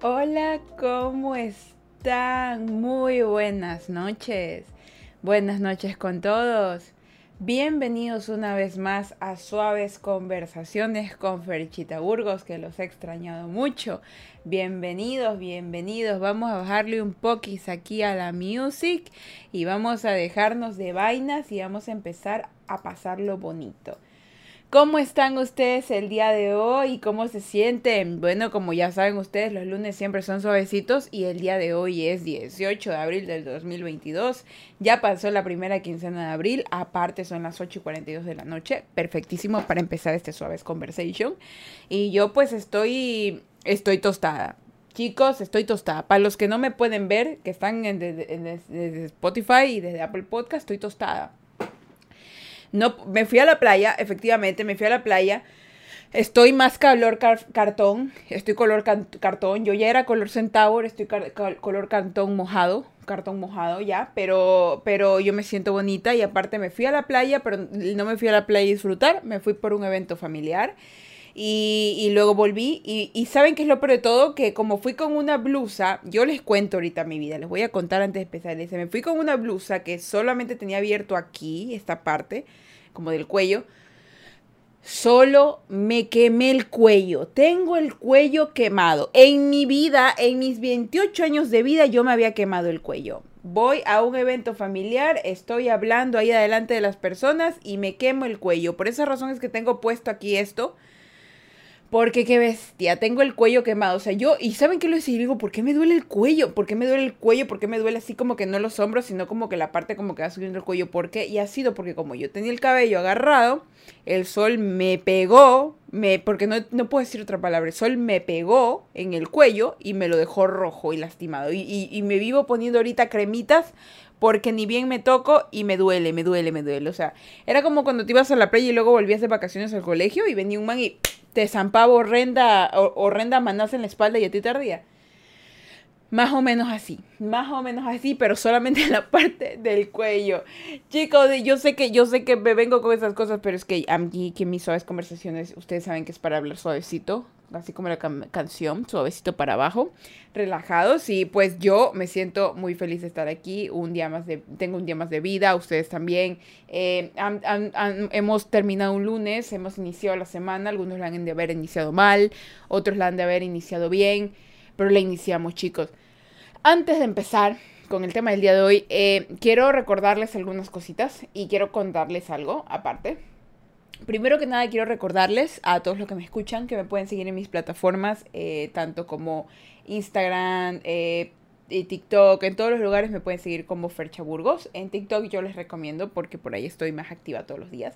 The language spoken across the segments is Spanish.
Hola, ¿cómo están? Muy buenas noches. Buenas noches con todos. Bienvenidos una vez más a Suaves Conversaciones con Ferchita Burgos, que los he extrañado mucho. Bienvenidos, bienvenidos. Vamos a bajarle un poquis aquí a la music y vamos a dejarnos de vainas y vamos a empezar a pasarlo bonito. ¿Cómo están ustedes el día de hoy? ¿Cómo se sienten? Bueno, como ya saben ustedes, los lunes siempre son suavecitos y el día de hoy es 18 de abril del 2022. Ya pasó la primera quincena de abril, aparte son las 8 y 42 de la noche. Perfectísimo para empezar este Suaves Conversation. Y yo pues estoy, estoy tostada. Chicos, estoy tostada. Para los que no me pueden ver, que están en, desde Spotify y desde Apple Podcast, estoy tostada. No, me fui a la playa, efectivamente, me fui a la playa. Estoy más color cartón, estoy color cartón. Yo ya era color centauro, estoy color cartón mojado, cartón mojado ya, pero, pero yo me siento bonita y aparte me fui a la playa, pero no me fui a la playa a disfrutar, me fui por un evento familiar. Y, luego volví y, y, saben qué es lo peor de todo, que como fui con una blusa, yo les cuento ahorita mi vida, les voy a contar antes de empezar, me fui con una blusa que solamente tenía abierto aquí, esta parte, como del cuello, solo me quemé el cuello, tengo el cuello quemado. En mi vida, en mis 28 años de vida, yo me había quemado el cuello. Voy a un evento familiar, estoy hablando ahí adelante de las personas y me quemo el cuello. Por esa razón es que tengo puesto aquí esto porque qué bestia, tengo el cuello quemado. O sea, yo, y ¿saben qué lo decía? Digo, ¿por qué me duele el cuello? ¿Por qué me duele el cuello? ¿Por qué me duele así como que no los hombros, sino como que la parte como que va subiendo el cuello? ¿Por qué? Y ha sido porque como yo tenía el cabello agarrado, el sol me pegó, me, porque no, no puedo decir otra palabra, el sol me pegó en el cuello y me lo dejó rojo y lastimado. Y, y, y me vivo poniendo ahorita cremitas porque ni bien me toco y me duele, me duele, me duele. O sea, era como cuando te ibas a la playa y luego volvías de vacaciones al colegio y venía un man y te zampaba horrenda, horrenda manaza en la espalda y a ti te. Más o menos así, más o menos así, pero solamente en la parte del cuello. Chicos, yo sé que yo sé que me vengo con esas cosas, pero es que aquí que mis suaves conversaciones, ustedes saben que es para hablar suavecito, así como la canción, suavecito para abajo, relajados y pues yo me siento muy feliz de estar aquí, un día más de, tengo un día más de vida, ustedes también. Eh, hemos terminado un lunes, hemos iniciado la semana, algunos la han de haber iniciado mal, otros la han de haber iniciado bien pero la iniciamos chicos. Antes de empezar con el tema del día de hoy, eh, quiero recordarles algunas cositas y quiero contarles algo aparte. Primero que nada quiero recordarles a todos los que me escuchan que me pueden seguir en mis plataformas, eh, tanto como Instagram, eh, y TikTok, en todos los lugares me pueden seguir como Fercha Burgos. En TikTok yo les recomiendo porque por ahí estoy más activa todos los días.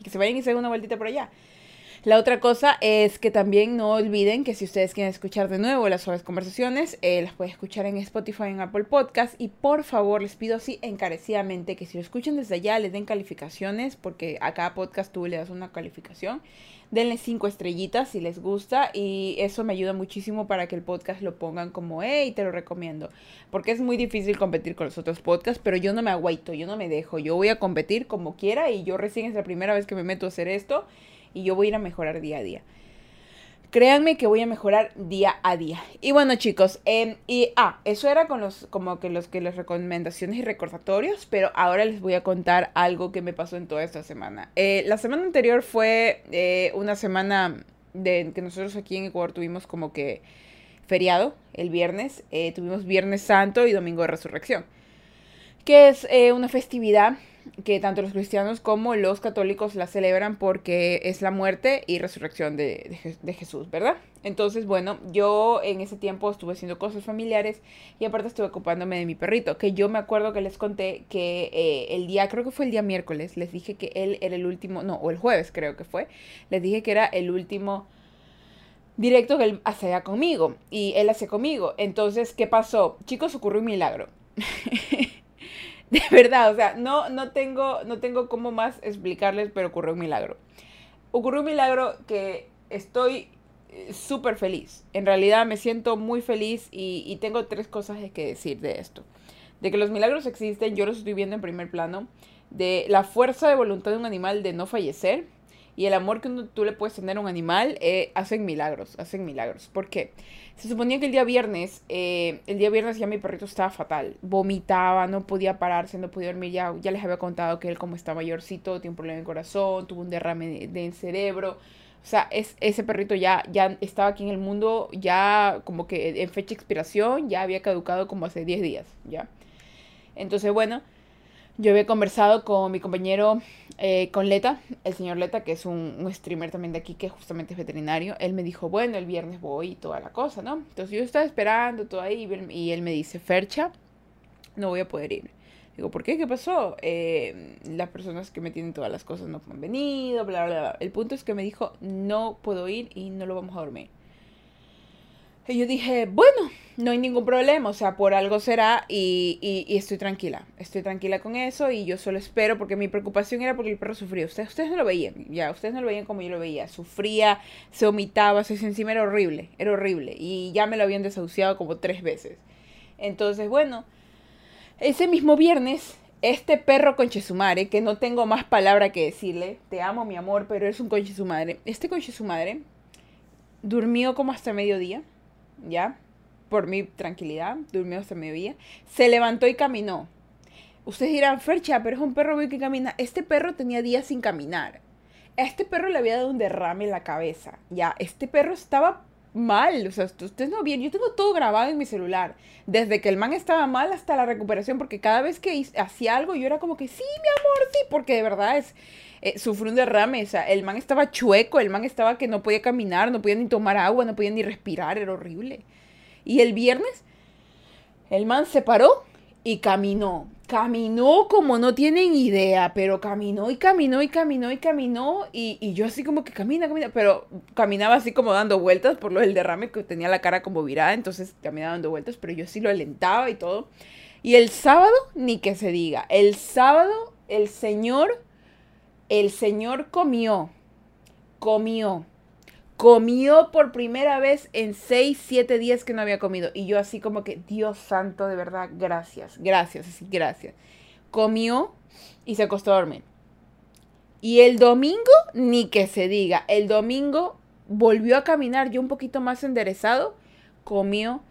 Y que se vayan y se den una vueltita por allá. La otra cosa es que también no olviden que si ustedes quieren escuchar de nuevo las suaves conversaciones, eh, las pueden escuchar en Spotify, en Apple Podcast. Y por favor, les pido así encarecidamente que si lo escuchan desde allá, les den calificaciones, porque a cada podcast tú le das una calificación. Denle cinco estrellitas si les gusta y eso me ayuda muchísimo para que el podcast lo pongan como, hey, te lo recomiendo. Porque es muy difícil competir con los otros podcasts, pero yo no me aguaito, yo no me dejo. Yo voy a competir como quiera y yo recién es la primera vez que me meto a hacer esto y yo voy a ir a mejorar día a día. Créanme que voy a mejorar día a día. Y bueno, chicos, em, y ah, eso era con los como que los que las recomendaciones y recordatorios, pero ahora les voy a contar algo que me pasó en toda esta semana. Eh, la semana anterior fue eh, una semana de que nosotros aquí en Ecuador tuvimos como que feriado el viernes, eh, tuvimos Viernes Santo y Domingo de Resurrección, que es una festividad que tanto los cristianos como los católicos la celebran porque es la muerte y resurrección de, Jesús, ¿verdad? Entonces, bueno, yo en ese tiempo estuve haciendo cosas familiares y aparte estuve ocupándome de mi perrito, que yo me acuerdo que les conté que eh, el día, creo que fue el día miércoles, les dije que él era el último, no, o el jueves creo que fue, les dije que era el último directo que él hacía conmigo y él hacía conmigo. Entonces, ¿qué pasó? Chicos, ocurrió un milagro. De verdad, o sea, no, no, tengo, no tengo cómo más explicarles, pero ocurrió un milagro. Ocurrió un milagro que estoy eh, súper feliz. En realidad me siento muy feliz y, y, tengo tres cosas que decir de esto. De que los milagros existen, yo los estoy viendo en primer plano. De la fuerza de voluntad de un animal de no fallecer. Y el amor que tú le puedes tener a un animal eh, hacen milagros, hacen milagros. ¿Por qué? Se suponía que el día viernes, eh, el día viernes ya mi perrito estaba fatal, vomitaba, no podía pararse, no podía dormir, ya, ya les había contado que él como está mayorcito, tiene un problema en el corazón, tuvo un derrame de, cerebro. O sea, es, ese perrito ya, ya estaba aquí en el mundo, ya como que en fecha de expiración, ya había caducado como hace 10 días, ¿ya? Entonces, bueno, yo había conversado con mi compañero, eh, con Leta, el señor Leta, que es un, streamer también de aquí, que justamente es veterinario. Él me dijo, bueno, el viernes voy y toda la cosa, ¿no? Entonces yo estaba esperando todo ahí y él me dice, Fercha, no voy a poder ir. Digo, ¿por qué? ¿Qué pasó? Eh, las personas que me tienen todas las cosas no han venido, bla, bla, bla. El punto es que me dijo, no puedo ir y no lo vamos a dormir. Y yo dije, bueno, no hay ningún problema, o sea, por algo será y, y, estoy tranquila, estoy tranquila con eso y yo solo espero porque mi preocupación era porque el perro sufría. Ustedes, ustedes no lo veían, ya, ustedes no lo veían como yo lo veía, sufría, se vomitaba, se encima, era horrible, era horrible y ya me lo habían desahuciado como tres veces. Entonces, bueno, ese mismo viernes este perro conche que no tengo más palabra que decirle, te amo mi amor, pero es un conche su madre. Este conche su madre durmió como hasta mediodía. ¿Ya? Por mi tranquilidad, durmió hasta mediodía. Se levantó y caminó. Ustedes dirán, Fercha, pero es un perro que camina. Este perro tenía días sin caminar. A este perro le había dado un derrame en la cabeza. Ya, este perro estaba mal. O sea, ustedes no bien. Yo tengo todo grabado en mi celular. Desde que el man estaba mal hasta la recuperación. Porque cada vez que hacía algo, yo era como que sí, mi amor, sí. Porque de verdad es. Eh, sufrió un derrame. O sea, el man estaba chueco. El man estaba que no podía caminar, no podía ni tomar agua, no podía ni respirar. Era horrible. Y el viernes, el man se paró y caminó. Caminó como no tienen idea, pero caminó y caminó y caminó y caminó. Y, yo así como que camina, camina, pero caminaba así como dando vueltas por lo del derrame que tenía la cara como virada, entonces caminaba dando vueltas, pero yo sí lo alentaba y todo. Y el sábado, ni que se diga, el sábado el Señor, el Señor comió, comió comió por primera vez en 6, 7 días que no había comido. Y yo así como que, Dios santo, de verdad, gracias, gracias, así, gracias. Comió y se acostó a dormir. Y el domingo, ni que se diga, el domingo volvió a caminar yo un poquito más enderezado, comió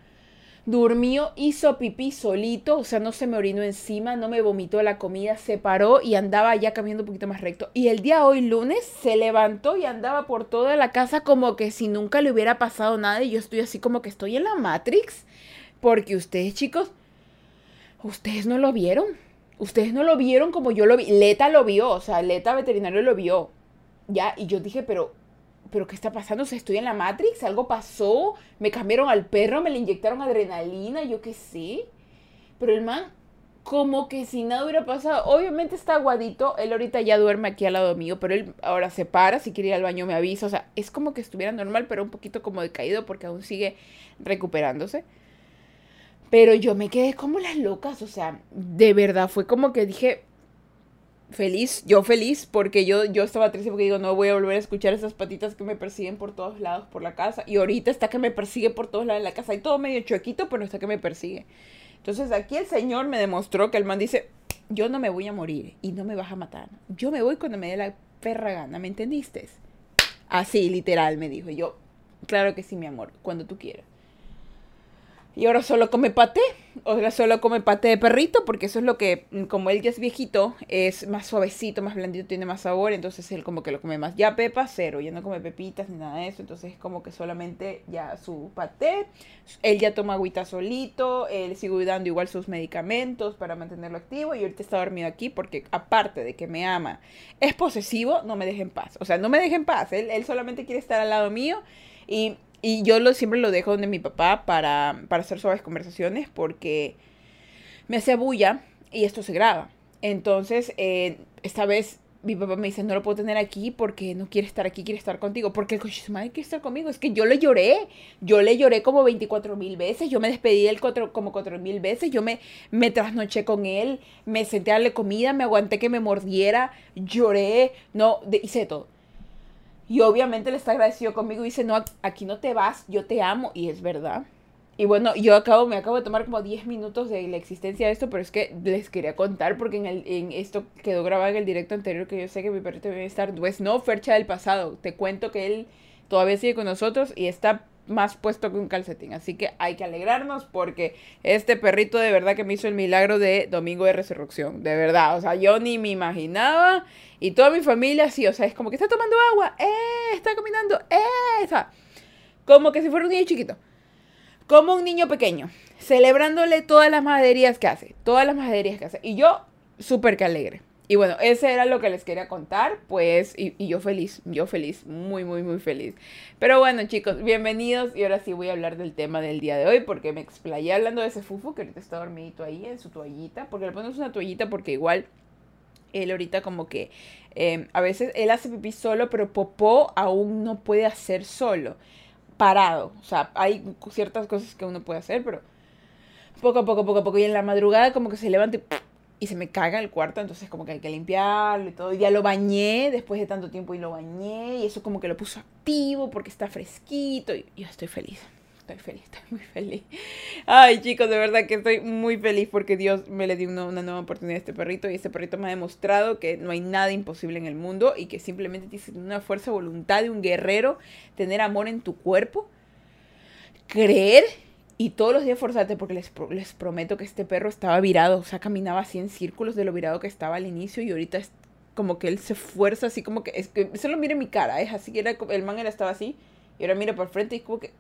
durmió, hizo pipí solito, o sea, no se me orinó encima, no me vomitó la comida, se paró y andaba ya caminando un poquito más recto. Y el día hoy lunes se levantó y andaba por toda la casa como que si nunca le hubiera pasado nada y yo estoy así como que estoy en la Matrix, porque ustedes chicos, ustedes no lo vieron. Ustedes no lo vieron como yo lo vi. Leta lo vio, o sea, Leta veterinario lo vio. Ya, y yo dije, pero ¿pero qué está pasando? O estoy en la Matrix, algo pasó, me cambiaron al perro, me le inyectaron adrenalina, yo qué sé. Pero el man, como que si nada hubiera pasado, obviamente está aguadito, él ahorita ya duerme aquí al lado mío, pero él ahora se para, si quiere ir al baño me avisa, o sea, es como que estuviera normal, pero un poquito como decaído porque aún sigue recuperándose. Pero yo me quedé como las locas, o sea, de verdad fue como que dije, feliz, yo feliz, porque yo, yo estaba triste porque digo, no voy a volver a escuchar esas patitas que me persiguen por todos lados por la casa. Y ahorita está que me persigue por todos lados de la casa. Hay todo medio chuequito, pero está que me persigue. Entonces aquí el Señor me demostró que el man dice, yo no me voy a morir y no me vas a matar. Yo me voy cuando me dé la perra gana, ¿me entendiste? Así, literal, me dijo. yo, claro que sí, mi amor, cuando tú quieras. Y ahora solo come paté. Ahora solo come paté de perrito porque eso es lo que, como él ya es viejito, es más suavecito, más blandito, tiene más sabor. Entonces él como que lo come más. Ya pepa, cero. Ya no come pepitas ni nada de eso. Entonces es como que solamente ya su paté. Él ya toma agüita solito. Él sigue dando igual sus medicamentos para mantenerlo activo. Y ahorita está dormido aquí porque aparte de que me ama, es posesivo, no me deja en paz. O sea, no me deja en paz. Él, él solamente quiere estar al lado mío. Y y yo lo, siempre lo dejo donde mi papá para, para hacer suaves conversaciones porque me hace bulla y esto se graba. Entonces, eh, esta vez mi papá me dice, no lo puedo tener aquí porque no quiere estar aquí, quiere estar contigo. Porque el coche madre quiere estar conmigo. Es que yo le lloré. Yo le lloré como 24 mil veces. Yo me despedí de él como 4 mil veces. Yo me, me trasnoché con él. Me senté a darle comida. Me aguanté que me mordiera. Lloré. No, hice todo. Y obviamente él está agradecido conmigo y dice, no, aquí no te vas, yo te amo. Y es verdad. y bueno, yo acabo, me acabo de tomar como 10 minutos de la existencia de esto, pero es que les quería contar porque en, el, en esto quedó grabado en el directo anterior que yo sé que mi perrito debe estar, pues no, Fercha del pasado. Te cuento que él todavía sigue con nosotros y está más puesto que un calcetín. Así que hay que alegrarnos porque este perrito de verdad que me hizo el milagro de Domingo de Resurrección. De verdad, o sea, yo ni me imaginaba. Y toda mi familia sí, o sea, es como que está tomando agua, ¡eh! Está caminando, ¡eh! Está. Como que si fuera un niño chiquito como un niño pequeño, celebrándole todas las maderías que hace, todas las maderías que hace. Y yo súper que alegre. Y bueno, ese era lo que les quería contar, pues, y, yo feliz, yo feliz, muy, muy, muy feliz. Pero bueno, chicos, bienvenidos y ahora sí voy a hablar del tema del día de hoy, porque me explayé hablando de ese fufu que ahorita está dormidito ahí en su toallita, porque le ponemos una toallita porque igual él ahorita como que eh, a veces él hace pipí solo, pero popó aún no puede hacer solo parado. O sea, hay ciertas cosas que uno puede hacer, pero poco a poco, poco a poco. Y en la madrugada como que se levanta y, se me caga el cuarto, entonces como que hay que limpiarlo y todo. Y ya lo bañé después de tanto tiempo y lo bañé y eso como que lo puso activo porque está fresquito y yo estoy feliz estoy feliz, estoy muy feliz. Ay, chicos, de verdad que estoy muy feliz porque Dios me le dio una, nueva oportunidad a este perrito y este perrito me ha demostrado que no hay nada imposible en el mundo y que simplemente tienes una fuerza voluntad de un guerrero, tener amor en tu cuerpo, creer y todos los días forzarte porque les, les prometo que este perro estaba virado, o sea, caminaba así en círculos de lo virado que estaba al inicio y ahorita es como que él se fuerza así como que, es que solo mire mi cara, es así que era, el man era estaba así y ahora mira por frente y como que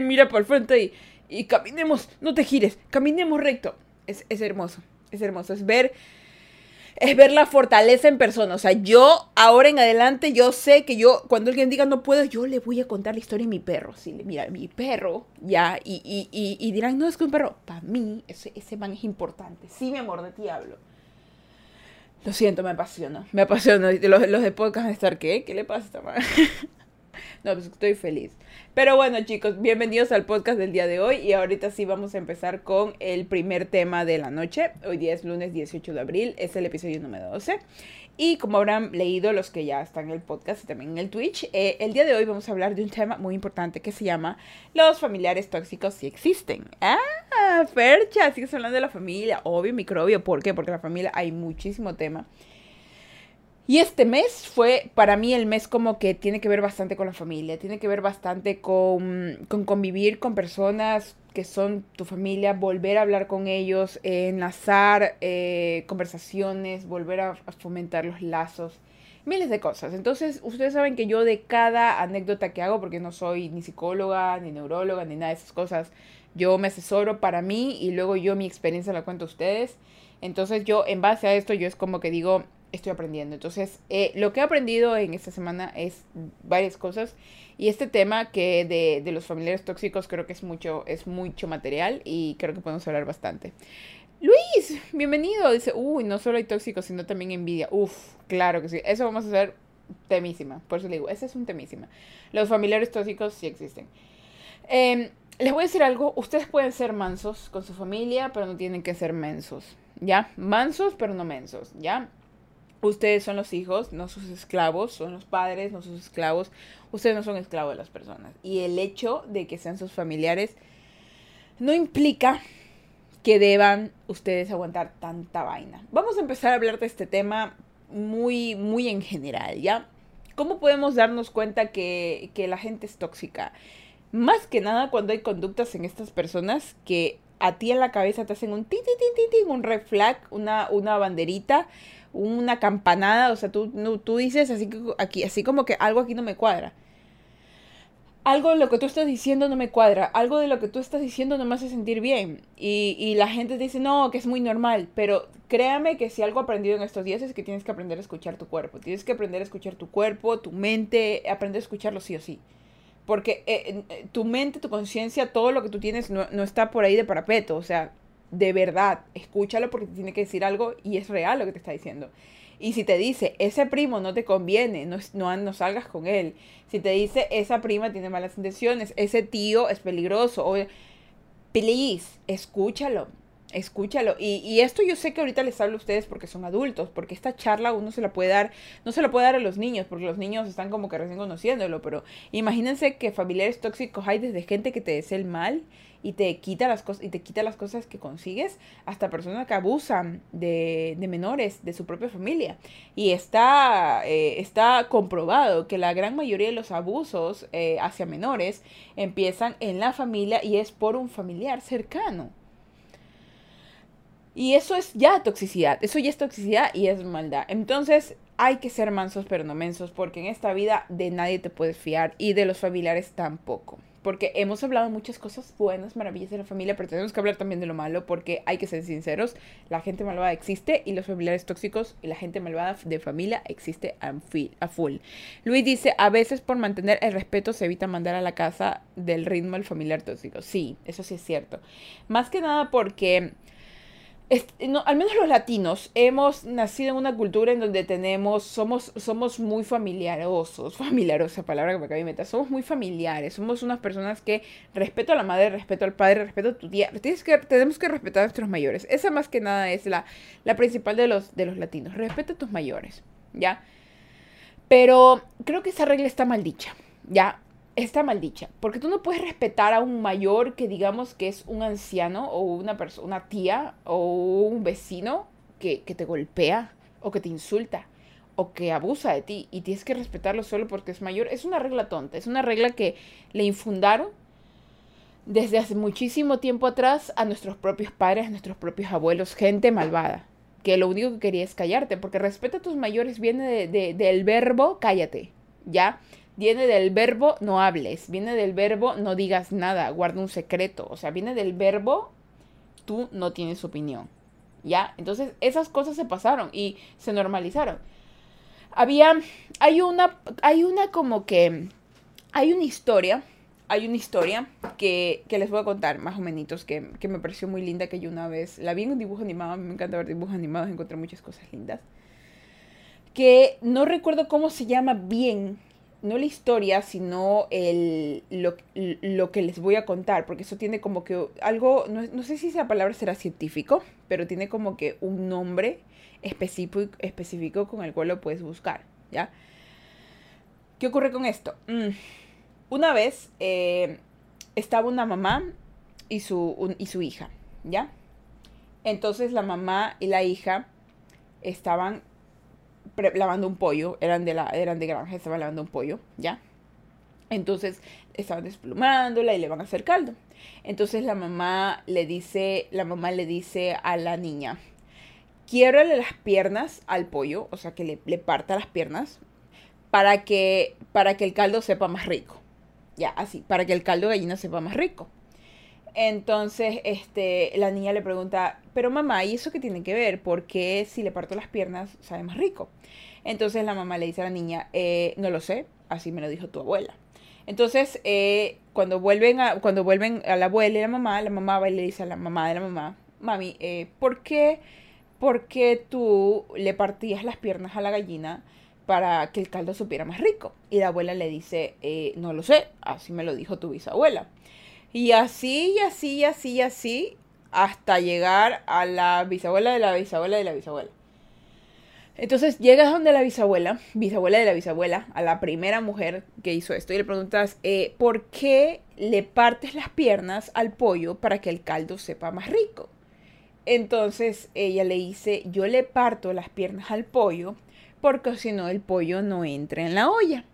mira por el frente y, y caminemos, no te gires, caminemos recto. Es, es hermoso, es hermoso, es ver es ver la fortaleza en persona. O sea, yo ahora en adelante, yo sé que yo, cuando alguien diga no puedo, yo le voy a contar la historia de mi perro. Sí, mira, mi perro, ya, y, y, y, dirán, no, es que un perro, para mí, ese, ese man es importante. Sí, mi amor, de ti hablo. Lo siento, me apasiona, me apasiona. Los, los de podcast de estar, ¿qué? ¿Qué le pasa a esta man? No, pues estoy feliz. Pero bueno, chicos, bienvenidos al podcast del día de hoy. Y ahorita sí vamos a empezar con el primer tema de la noche. Hoy día es lunes 18 de abril, es el episodio número 12. Y como habrán leído los que ya están en el podcast y también en el Twitch, eh, el día de hoy vamos a hablar de un tema muy importante que se llama los familiares tóxicos si existen. Ah, Fercha, sigues hablando de la familia, obvio, microbio. ¿Por qué? Porque la familia hay muchísimo tema. Y este mes fue para mí el mes como que tiene que ver bastante con la familia, tiene que ver bastante con, convivir con personas que son tu familia, volver a hablar con ellos, enlazar eh, conversaciones, volver a, fomentar los lazos, miles de cosas. Entonces, ustedes saben que yo de cada anécdota que hago, porque no soy ni psicóloga, ni neuróloga, ni nada de esas cosas, yo me asesoro para mí y luego yo mi experiencia la cuento a ustedes. Entonces yo en base a esto yo es como que digo, estoy aprendiendo. Entonces, eh, lo que he aprendido en esta semana es varias cosas. Y este tema que de, los familiares tóxicos creo que es mucho, es mucho material y creo que podemos hablar bastante. Luis, bienvenido. Dice, uy, no solo hay tóxicos, sino también envidia. Uf, claro que sí. Eso vamos a hacer temísima. Por eso le digo, ese es un temísima. Los familiares tóxicos sí existen. Em, les voy a decir algo. Ustedes pueden ser mansos con su familia, pero no tienen que ser mensos. ¿Ya? Mansos, pero no mensos. ¿Ya? Ustedes son los hijos, no sus esclavos, son los padres, no sus esclavos. Ustedes no son esclavos de las personas. Y el hecho de que sean sus familiares no implica que deban ustedes aguantar tanta vaina. Vamos a empezar a hablar de este tema muy, muy en general, ¿ya? ¿Cómo podemos darnos cuenta que, que la gente es tóxica? Más que nada cuando hay conductas en estas personas que a ti en la cabeza te hacen un ti, ti, ti, ti, un red flag, una, una banderita una campanada, o sea, tú, tú dices así, aquí, así como que algo aquí no me cuadra. Algo de lo que tú estás diciendo no me cuadra, algo de lo que tú estás diciendo no me hace sentir bien. Y, y la gente dice, no, que es muy normal, pero créame que si algo aprendido en estos días es que tienes que aprender a escuchar tu cuerpo, tienes que aprender a escuchar tu cuerpo, tu mente, aprender a escucharlo sí o sí. Porque eh, eh, tu mente, tu conciencia, todo lo que tú tienes no, no está por ahí de parapeto, o sea, de verdad, escúchalo porque te tiene que decir algo y es real lo que te está diciendo. Y si te dice, ese primo no te conviene, no, no, no, salgas con él. Si te dice, esa prima tiene malas intenciones, ese tío es peligroso, o, please, escúchalo. Escúchalo. Y, y, esto yo sé que ahorita les hablo a ustedes porque son adultos, porque esta charla uno se la puede dar, no se la puede dar a los niños, porque los niños están como que recién conociéndolo, pero imagínense que familiares tóxicos hay desde gente que te desea el mal y te quita las cosas y te quita las cosas que consigues, hasta personas que abusan de, menores de su propia familia. Y está, eh, está comprobado que la gran mayoría de los abusos eh, hacia menores empiezan en la familia y es por un familiar cercano. Y eso es ya toxicidad, eso ya es toxicidad y es maldad. Entonces hay que ser mansos pero no mensos porque en esta vida de nadie te puedes fiar y de los familiares tampoco. Porque hemos hablado muchas cosas buenas, maravillas de la familia, pero tenemos que hablar también de lo malo porque hay que ser sinceros, la gente malvada existe y los familiares tóxicos y la gente malvada de familia existe a full. Luis dice, a veces por mantener el respeto se evita mandar a la casa del ritmo al familiar tóxico. Sí, eso sí es cierto. Más que nada porque no, al menos los latinos hemos nacido en una cultura en donde tenemos, somos, somos muy familiarosos, familiarosa palabra que me acabé de somos muy familiares, somos unas personas que respeto a la madre, respeto al padre, respeto a tu tía, Tienes que, tenemos que respetar a nuestros mayores, esa más que nada es la, la principal de los, de los latinos, respeta a tus mayores, ¿ya? Pero creo que esa regla está mal dicha, ¿ya? Está maldicha, porque tú no puedes respetar a un mayor que digamos que es un anciano o una persona, una tía o un vecino que, que, te golpea o que te insulta o que abusa de ti y tienes que respetarlo solo porque es mayor. Es una regla tonta, es una regla que le infundaron desde hace muchísimo tiempo atrás a nuestros propios padres, a nuestros propios abuelos, gente malvada, que lo único que quería es callarte, porque respeto a tus mayores viene de, del verbo cállate, ¿ya? Viene del verbo no hables, viene del verbo no digas nada, guarda un secreto, o sea, viene del verbo tú no tienes opinión. ¿Ya? Entonces esas cosas se pasaron y se normalizaron. Había, hay una, hay una como que, hay una historia, hay una historia que, que les voy a contar más o menos que, que, me pareció muy linda, que yo una vez la vi en un dibujo animado, me encanta ver dibujos animados, encontré muchas cosas lindas. Que no recuerdo cómo se llama bien no la historia, sino el, lo, que les voy a contar, porque eso tiene como que algo, no, sé si esa palabra será científico, pero tiene como que un nombre específico, específico con el cual lo puedes buscar, ¿ya? ¿Qué ocurre con esto? Mm, una vez eh, estaba una mamá y su, y su hija, ¿ya? Entonces la mamá y la hija estaban lavando un pollo, eran de, la, eran de granja, estaban lavando un pollo, ¿ya? Entonces estaban desplumándola y le van a hacer caldo. Entonces la mamá le dice, la mamá le dice a la niña, quiero las piernas al pollo, o sea que le, le parta las piernas para que, para que el caldo sepa más rico. Ya, así, para que el caldo de gallina sepa más rico. Entonces, este, la niña le pregunta, pero mamá, ¿y eso qué tiene que ver? ¿Por qué si le parto las piernas sabe más rico? Entonces la mamá le dice a la niña, eh, no lo sé, así me lo dijo tu abuela. Entonces, eh, cuando, vuelven a, cuando vuelven a la abuela y la mamá, la mamá va y le dice a la mamá de la mamá, mami, eh, ¿por, qué, ¿por qué tú le partías las piernas a la gallina para que el caldo supiera más rico? Y la abuela le dice, no lo sé, así me lo dijo tu bisabuela. Y así, y así, y así, y así, hasta llegar a la bisabuela de la bisabuela de la bisabuela. Entonces llegas donde la bisabuela, bisabuela de la bisabuela, a la primera mujer que hizo esto, y le preguntas, eh, ¿por qué le partes las piernas al pollo para que el caldo sepa más rico? Entonces ella le dice, yo le parto las piernas al pollo porque si no el pollo no entra en la olla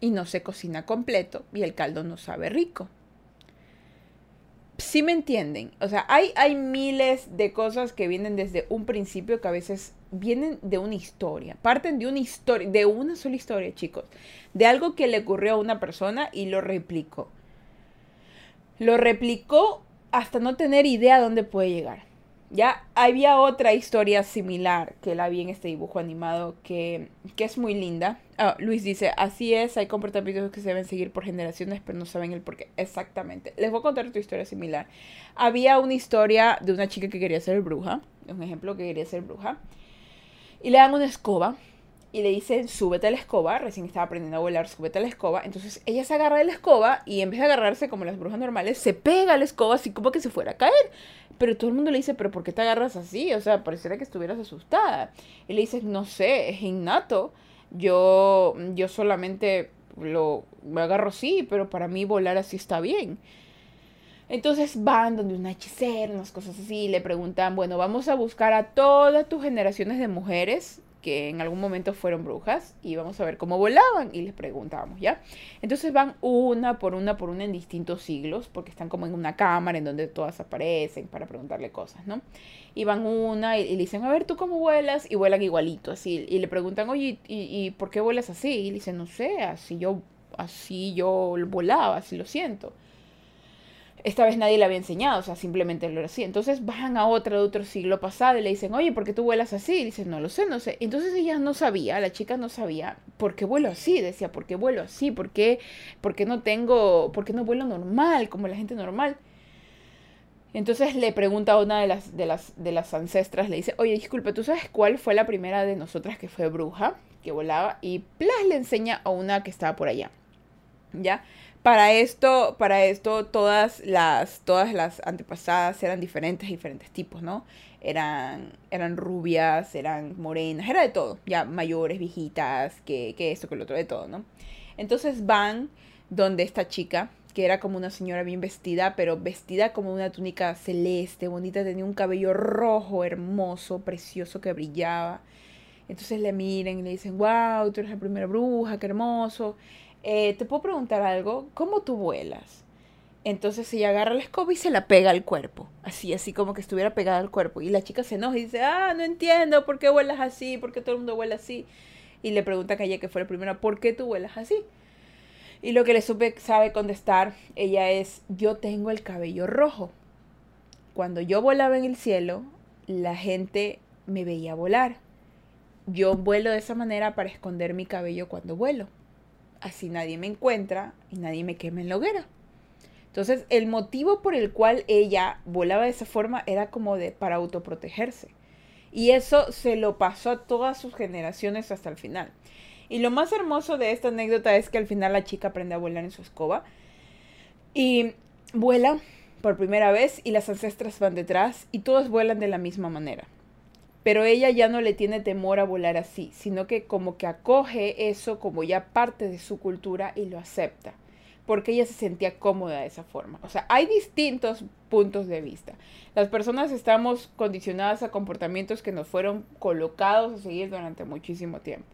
y no se cocina completo y el caldo no sabe rico sí me entienden. O sea, hay, hay miles de cosas que vienen desde un principio que a veces vienen de una historia. Parten de una historia, de una sola historia, chicos. De algo que le ocurrió a una persona y lo replicó. Lo replicó hasta no tener idea dónde puede llegar. Ya había otra historia similar que la vi en este dibujo animado que, que es muy linda. Ah, Luis dice, así es, hay comportamientos que se deben seguir por generaciones, pero no saben el por qué. Exactamente. Les voy a contar otra historia similar. Había una historia de una chica que quería ser bruja, un ejemplo que quería ser bruja, y le dan una escoba y le dicen, súbete a la escoba, recién estaba aprendiendo a volar, súbete a la escoba. Entonces ella se agarra de la escoba y en vez de agarrarse como las brujas normales, se pega a la escoba así como que se fuera a caer. Pero todo el mundo le dice, pero ¿por qué te agarras así? O sea, pareciera que estuvieras asustada. Y le dice, no sé, es innato. Yo, yo solamente lo me agarro así, pero para mí volar así está bien. Entonces van donde una hechicera, unas cosas así, le preguntan, bueno, vamos a buscar a todas tus generaciones de mujeres que en algún momento fueron brujas y vamos a ver cómo volaban y les preguntábamos, ¿ya? Entonces van una por una por una en distintos siglos, porque están como en una cámara en donde todas aparecen para preguntarle cosas, ¿no? Y van una y, le dicen, a ver, ¿tú cómo vuelas? Y vuelan igualito, así. Y le preguntan, oye, ¿y, y por qué vuelas así? Y le dicen, no sé, así yo, así yo volaba, así lo siento esta vez nadie le había enseñado, o sea, simplemente lo hacía. Entonces van a otra de otro siglo pasado y le dicen, oye, ¿por qué tú vuelas así? Y dice, no lo sé, no sé. Entonces ella no sabía, la chica no sabía por qué vuelo así. Decía, ¿por qué vuelo así? ¿Por qué, por qué no tengo, por qué no vuelo normal, como la gente normal? Entonces le pregunta a una de las, de las, de las ancestras, le dice, oye, disculpe, ¿tú sabes cuál fue la primera de nosotras que fue bruja, que volaba? Y Plas le enseña a una que estaba por allá. ¿Ya? Para esto, para esto todas las, todas las antepasadas eran diferentes, diferentes tipos, ¿no? Eran, eran rubias, eran morenas, era de todo, ya mayores, viejitas, que, que esto, que lo otro, de todo, ¿no? Entonces van donde esta chica, que era como una señora bien vestida, pero vestida como una túnica celeste, bonita, tenía un cabello rojo, hermoso, precioso, que brillaba. Entonces le miren y le dicen, wow, tú eres la primera bruja, qué hermoso. Eh, te puedo preguntar algo, ¿cómo tú vuelas? Entonces ella agarra la escoba y se la pega al cuerpo, así, así como que estuviera pegada al cuerpo. Y la chica se enoja y dice, ah, no entiendo, ¿por qué vuelas así? ¿Por qué todo el mundo vuela así? Y le pregunta a ella, que fue la primera, ¿por qué tú vuelas así? Y lo que le supe sabe contestar, ella es, yo tengo el cabello rojo. Cuando yo volaba en el cielo, la gente me veía volar. Yo vuelo de esa manera para esconder mi cabello cuando vuelo así nadie me encuentra y nadie me quema en la hoguera. Entonces, el motivo por el cual ella volaba de esa forma era como de para autoprotegerse. Y eso se lo pasó a todas sus generaciones hasta el final. Y lo más hermoso de esta anécdota es que al final la chica aprende a volar en su escoba y vuela por primera vez y las ancestras van detrás y todos vuelan de la misma manera. Pero ella ya no le tiene temor a volar así, sino que como que acoge eso como ya parte de su cultura y lo acepta, porque ella se sentía cómoda de esa forma. O sea, hay distintos puntos de vista. Las personas estamos condicionadas a comportamientos que nos fueron colocados a seguir durante muchísimo tiempo.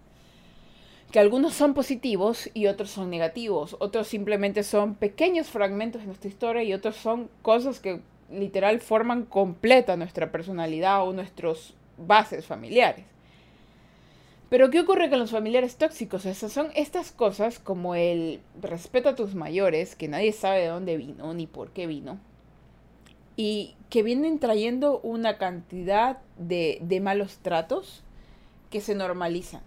Que algunos son positivos y otros son negativos. Otros simplemente son pequeños fragmentos de nuestra historia y otros son cosas que literal forman completa nuestra personalidad o nuestros bases familiares. Pero ¿qué ocurre con los familiares tóxicos? Esas son estas cosas como el respeto a tus mayores, que nadie sabe de dónde vino ni por qué vino, y que vienen trayendo una cantidad de, de malos tratos que se normalizan.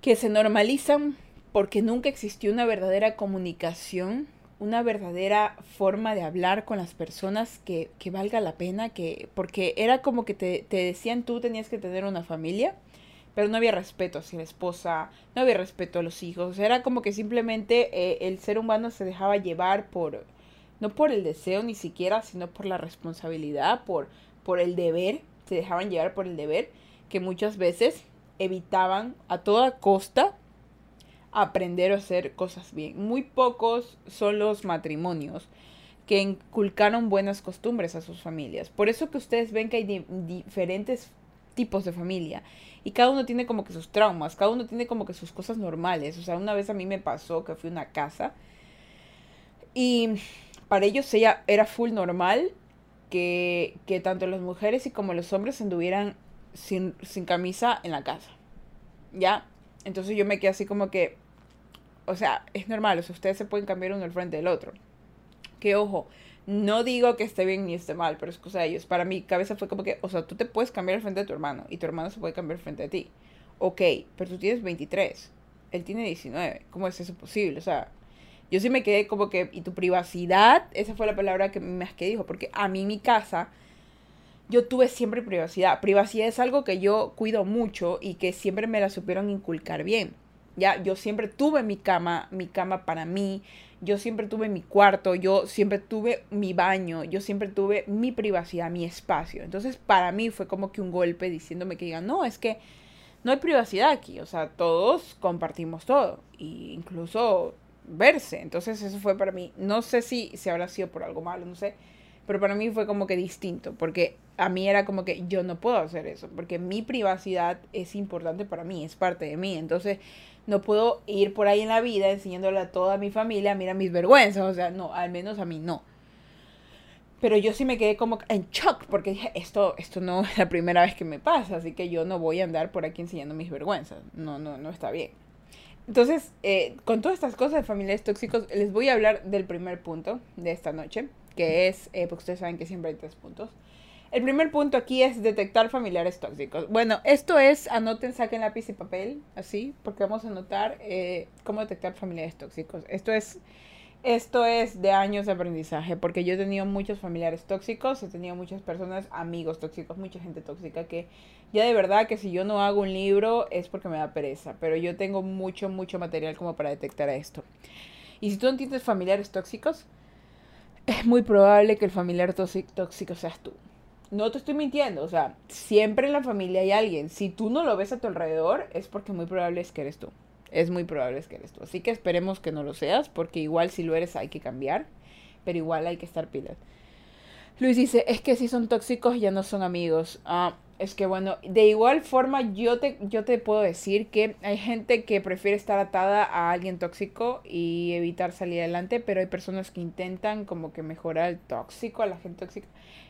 Que se normalizan porque nunca existió una verdadera comunicación una verdadera forma de hablar con las personas que, valga la pena, que, porque era como que te, decían tú tenías que tener una familia, pero no había respeto hacia la esposa, no había respeto a los hijos, era como que simplemente eh, el ser humano se dejaba llevar por, no por el deseo ni siquiera, sino por la responsabilidad, por, por el deber, se dejaban llevar por el deber, que muchas veces evitaban a toda costa aprender a hacer cosas bien. Muy pocos son los matrimonios que inculcaron buenas costumbres a sus familias. Por eso que ustedes ven que hay diferentes tipos de familia y cada uno tiene como que sus traumas, cada uno tiene como que sus cosas normales. O sea, una vez a mí me pasó que fui a una casa y para ellos ella era full normal que, que tanto las mujeres y como los hombres anduvieran sin, sin camisa en la casa. ¿Ya? Entonces yo me quedé así como que, o sea, es normal, o sea, ustedes se pueden cambiar uno al frente del otro. Que ojo, no digo que esté bien ni esté mal, pero es cosa de ellos. Para mi cabeza fue como que, o sea, tú te puedes cambiar al frente de tu hermano y tu hermano se puede cambiar al frente de ti. Ok, pero tú tienes 23, él tiene 19, ¿cómo es eso posible? O sea, yo sí me quedé como que, y tu privacidad, esa fue la palabra que más que dijo, porque a mí mi casa, yo tuve siempre privacidad. Privacidad es algo que yo cuido mucho y que siempre me la supieron inculcar bien. Ya, yo siempre tuve mi cama, mi cama para mí, yo siempre tuve mi cuarto, yo siempre tuve mi baño, yo siempre tuve mi privacidad, mi espacio. Entonces, para mí fue como que un golpe diciéndome que digan, no, es que no hay privacidad aquí, o sea, todos compartimos todo, e incluso verse. Entonces, eso fue para mí, no sé si se habrá sido por algo malo, no sé, pero para mí fue como que distinto, porque a mí era como que yo no puedo hacer eso, porque mi privacidad es importante para mí, es parte de mí. Entonces, no puedo ir por ahí en la vida enseñándole a toda mi familia, mira mis vergüenzas, o sea, no, al menos a mí no. Pero yo sí me quedé como en shock porque dije, esto, esto no es la primera vez que me pasa, así que yo no voy a andar por aquí enseñando mis vergüenzas. No, no, no está bien. Entonces, eh, con todas estas cosas de familiares tóxicos, les voy a hablar del primer punto de esta noche, que es, eh, porque ustedes saben que siempre hay tres puntos. El primer punto aquí es detectar familiares tóxicos. Bueno, esto es, anoten, saquen lápiz y papel, así, porque vamos a anotar eh, cómo detectar familiares tóxicos. Esto es, esto es de años de aprendizaje, porque yo he tenido muchos familiares tóxicos, he tenido muchas personas, amigos tóxicos, mucha gente tóxica que ya de verdad que si yo no hago un libro es porque me da pereza, pero yo tengo mucho, mucho material como para detectar esto. Y si tú no tienes familiares tóxicos, es muy probable que el familiar tóxico seas tú no te estoy mintiendo, o sea, siempre en la familia hay alguien. Si tú no lo ves a tu alrededor, es porque muy probable es que eres tú. Es muy probable es que eres tú. Así que esperemos que no lo seas, porque igual si lo eres hay que cambiar, pero igual hay que estar pilas. Luis dice, es que si son tóxicos ya no son amigos. Ah, es que bueno, de igual forma yo te, yo te puedo decir que hay gente que prefiere estar atada a alguien tóxico y evitar salir adelante, pero hay personas que intentan como que mejorar el tóxico, a la gente tóxica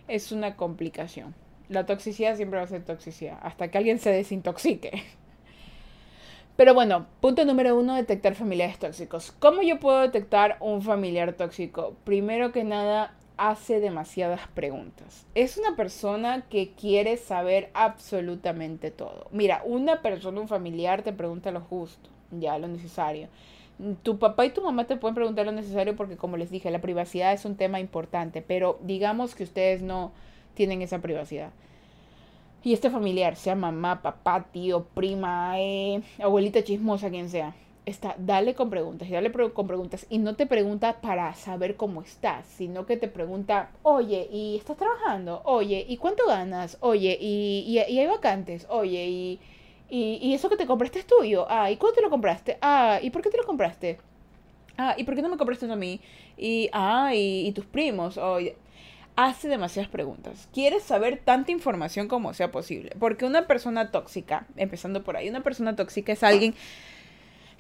es una complicación. La toxicidad siempre va a ser toxicidad, hasta que alguien se desintoxique. Pero bueno, punto número uno, detectar familiares tóxicos. ¿Cómo yo puedo detectar un familiar tóxico? Primero que nada, hace demasiadas preguntas. Es una persona que quiere saber absolutamente todo. Mira, una persona, un familiar te pregunta lo justo, ya lo necesario. Tu papá y tu mamá te pueden preguntar lo necesario porque, como les dije, la privacidad es un tema importante, pero digamos que ustedes no tienen esa privacidad. Y este familiar, sea mamá, papá, tío, prima, eh, abuelita chismosa, quien sea, está, dale con preguntas y dale con preguntas. Y no te pregunta para saber cómo estás, sino que te pregunta, oye, ¿y estás trabajando? Oye, ¿y cuánto ganas? Oye, ¿y, y, y hay vacantes? Oye, ¿y y, eso que te compraste es tuyo. Ah, ¿y cuándo te lo compraste? Ah, ¿y por qué te lo compraste? Ah, ¿y por qué no me compraste a mí? Y, ah, y, tus primos. hace demasiadas preguntas. Quieres saber tanta información como sea posible. Porque una persona tóxica, empezando por ahí, una persona tóxica es alguien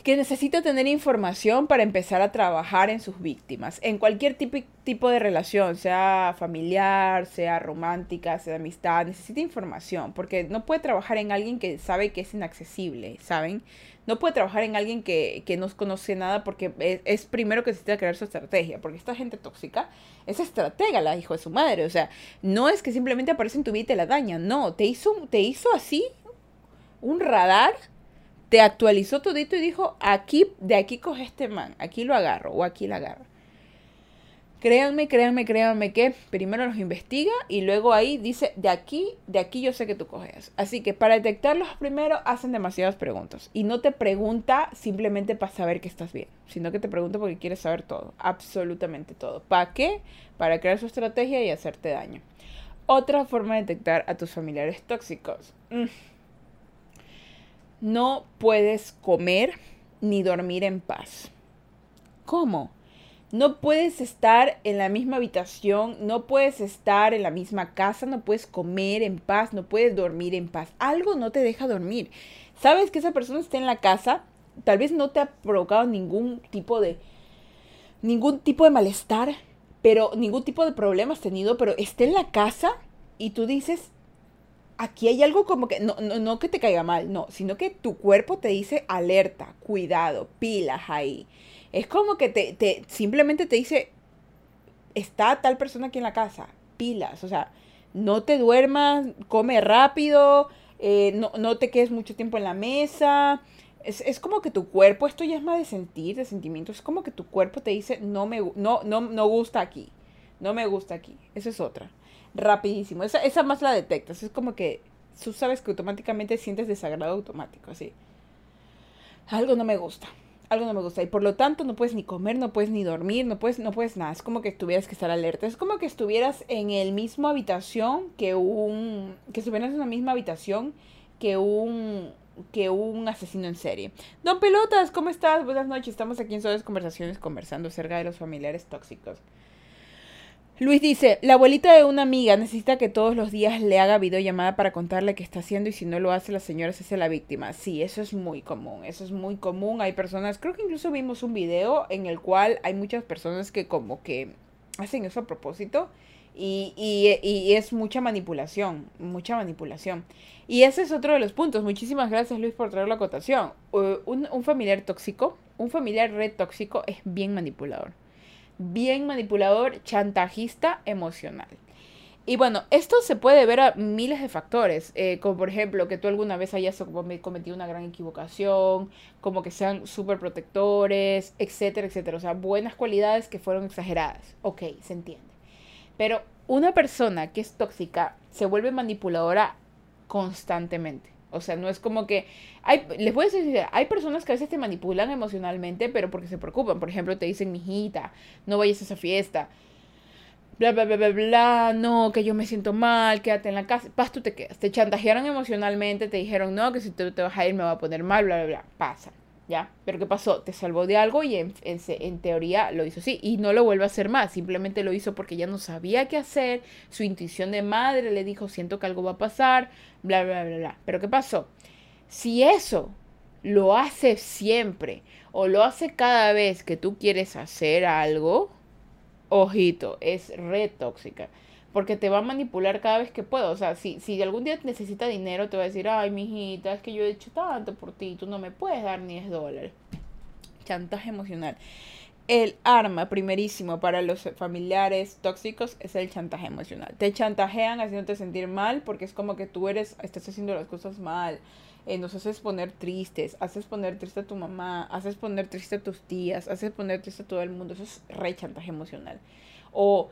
que necesita tener información para empezar a trabajar en sus víctimas, en cualquier tipo, de relación, sea familiar, sea romántica, sea amistad, necesita información, porque no puede trabajar en alguien que sabe que es inaccesible, ¿saben? No puede trabajar en alguien que, que no conoce nada porque es, primero que necesita crear su estrategia, porque esta gente tóxica es estratega, la hijo de su madre, o sea, no es que simplemente aparece en tu vida y te la daña, no, te hizo, te hizo así un radar te actualizó todito y dijo, aquí, de aquí coge este man, aquí lo agarro o aquí la agarro. Créanme, créanme, créanme que primero los investiga y luego ahí dice, de aquí, de aquí yo sé que tú coges. Así que para detectarlos primero hacen demasiadas preguntas. Y no te pregunta simplemente para saber que estás bien, sino que te pregunta porque quiere saber todo, absolutamente todo. ¿Para qué? Para crear su estrategia y hacerte daño. Otra forma de detectar a tus familiares tóxicos. Mm no puedes comer ni dormir en paz. ¿Cómo? No puedes estar en la misma habitación, no puedes estar en la misma casa, no puedes comer en paz, no puedes dormir en paz. Algo no te deja dormir. Sabes que esa persona está en la casa, tal vez no te ha provocado ningún tipo de ningún tipo de malestar, pero ningún tipo de problema has tenido, pero está en la casa y tú dices, aquí hay algo como que, no, no, no que te caiga mal, no, sino que tu cuerpo te dice alerta, cuidado, pilas ahí. Es como que te, te simplemente te dice, está tal persona aquí en la casa, pilas, o sea, no te duermas, come rápido, eh, no, no, te quedes mucho tiempo en la mesa. Es, es, como que tu cuerpo, esto ya es más de sentir, de sentimientos, es como que tu cuerpo te dice, no me no, no, no gusta aquí no me gusta aquí. Esa es otra. Rapidísimo. Esa, esa más la detectas. Es como que tú sabes que automáticamente sientes desagrado automático, así. Algo no me gusta. Algo no me gusta. Y por lo tanto no puedes ni comer, no puedes ni dormir, no puedes, no puedes nada. Es como que tuvieras que estar alerta. Es como que estuvieras en el mismo habitación que un. que estuvieras en la misma habitación que un que un asesino en serie. Don Pelotas, ¿cómo estás? Buenas noches. Estamos aquí en Suaves Conversaciones conversando acerca de los familiares tóxicos. Luis dice, la abuelita de una amiga necesita que todos los días le haga videollamada para contarle qué está haciendo y si no lo hace la señora se hace la víctima. Sí, eso es muy común, eso es muy común. Hay personas, creo que incluso vimos un video en el cual hay muchas personas que como que hacen eso a propósito y, y, es mucha manipulación, mucha manipulación. Y ese es otro de los puntos. Muchísimas gracias Luis por traer la acotación. un, un familiar tóxico, un familiar red tóxico es bien manipulador. Bien manipulador, chantajista, emocional. Y bueno, esto se puede ver a miles de factores, eh, como por ejemplo que tú alguna vez hayas cometido una gran equivocación, como que sean súper protectores, etcétera, etcétera. O sea, buenas cualidades que fueron exageradas. Ok, se entiende. Pero una persona que es tóxica se vuelve manipuladora constantemente. O sea, no es como que... Hay, les voy a decir, hay personas que a veces te manipulan emocionalmente, pero porque se preocupan. Por ejemplo, te dicen, mijita, no vayas a esa fiesta. Bla, bla, bla, bla, bla. No, que yo me siento mal, quédate en la casa. Paz, tú te quedas. Te chantajearon emocionalmente, te dijeron, no, que si tú te vas a ir me va a poner mal, bla, bla, bla. Pasa. Pero ¿qué pasó? Te salvó de algo y en, en, teoría lo hizo así. Y no lo vuelve a hacer más. Simplemente lo hizo porque ya no sabía qué hacer. Su intuición de madre le dijo, siento que algo va a pasar. Bla, bla, bla, bla. Pero ¿qué pasó? Si eso lo hace siempre o lo hace cada vez que tú quieres hacer algo, ojito, es re tóxica porque te va a manipular cada vez que pueda. O sea, si, si algún día necesita dinero, te va a decir, ay, mijita, es que yo he hecho tanto por ti, tú no me puedes dar ni 10 dólares. Chantaje emocional. El arma primerísimo para los familiares tóxicos es el chantaje emocional. Te chantajean haciéndote sentir mal porque es como que tú eres, estás haciendo las cosas mal. Eh, nos haces poner tristes, haces poner triste a tu mamá, haces poner triste a tus tías, haces poner triste a todo el mundo. Eso es re chantaje emocional. O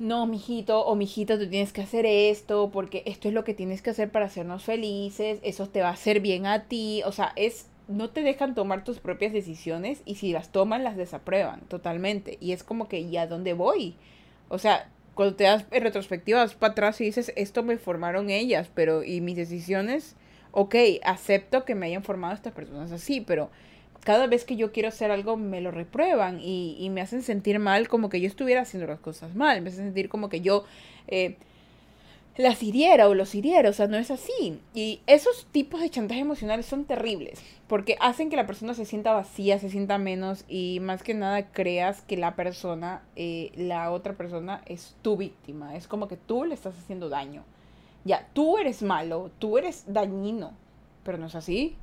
no, mijito o mijita, tú tienes que hacer esto porque esto es lo que tienes que hacer para hacernos felices, eso te va a hacer bien a ti, o sea, es no te dejan tomar tus propias decisiones y si las toman las desaprueban totalmente y es como que ¿y a dónde voy? O sea, cuando te das en retrospectiva vas para atrás y dices, esto me formaron ellas, pero y mis decisiones, ok, acepto que me hayan formado estas personas así, pero cada vez que yo quiero hacer algo me lo reprueban y, me hacen sentir mal como que yo estuviera haciendo las cosas mal, me hacen sentir como que yo eh, las hiriera o los hiriera, o sea, no es así. Y esos tipos de chantaje emocionales son terribles porque hacen que la persona se sienta vacía, se sienta menos y más que nada creas que la persona, eh, la otra persona es tu víctima, es como que tú le estás haciendo daño. Ya, tú eres malo, tú eres dañino, pero no es así.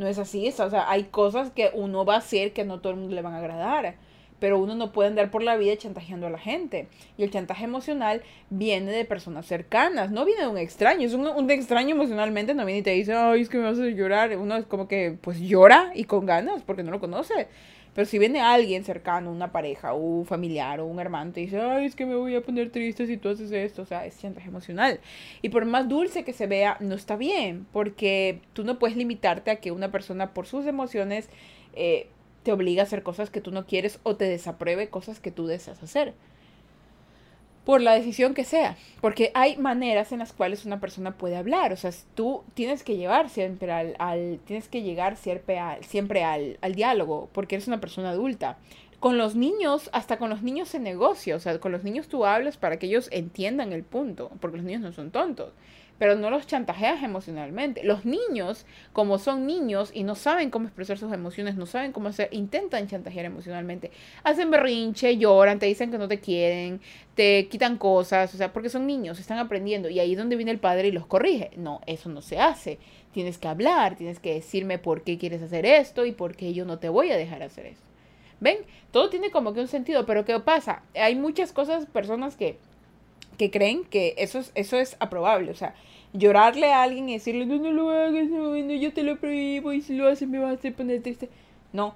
No es así, o sea, hay cosas que uno va a hacer que no todo el mundo le van a agradar, pero uno no puede andar por la vida chantajeando a la gente. Y el chantaje emocional viene de personas cercanas, no viene de un extraño. Es un, un extraño emocionalmente, no viene y te dice, ay, es que me vas a llorar. Uno es como que, pues llora y con ganas, porque no lo conoce. Pero si viene alguien cercano, una pareja, o un familiar, o un hermano, te dice, ay, es que me voy a poner triste si tú haces esto, o sea, es chantaje emocional. Y por más dulce que se vea, no está bien, porque tú no puedes limitarte a que una persona por sus emociones eh, te obliga a hacer cosas que tú no quieres o te desapruebe cosas que tú deseas hacer por la decisión que sea, porque hay maneras en las cuales una persona puede hablar, o sea, tú tienes que llevar siempre al, al tienes que llegar siempre al, siempre al, al diálogo, porque eres una persona adulta. Con los niños, hasta con los niños se negocia, o sea, con los niños tú hablas para que ellos entiendan el punto, porque los niños no son tontos pero no los chantajeas emocionalmente. Los niños, como son niños y no saben cómo expresar sus emociones, no saben cómo hacer, intentan chantajear emocionalmente. Hacen berrinche, lloran, te dicen que no te quieren, te quitan cosas, o sea, porque son niños, están aprendiendo y ahí es donde viene el padre y los corrige. No, eso no se hace. Tienes que hablar, tienes que decirme por qué quieres hacer esto y por qué yo no te voy a dejar hacer esto. ¿Ven? Todo tiene como que un sentido, pero ¿qué pasa? Hay muchas cosas, personas que que creen que eso es, eso es aprobable. O sea, llorarle a alguien y decirle, no, no lo hagas, no, yo te lo prohíbo y si lo haces me vas a hacer poner triste. No.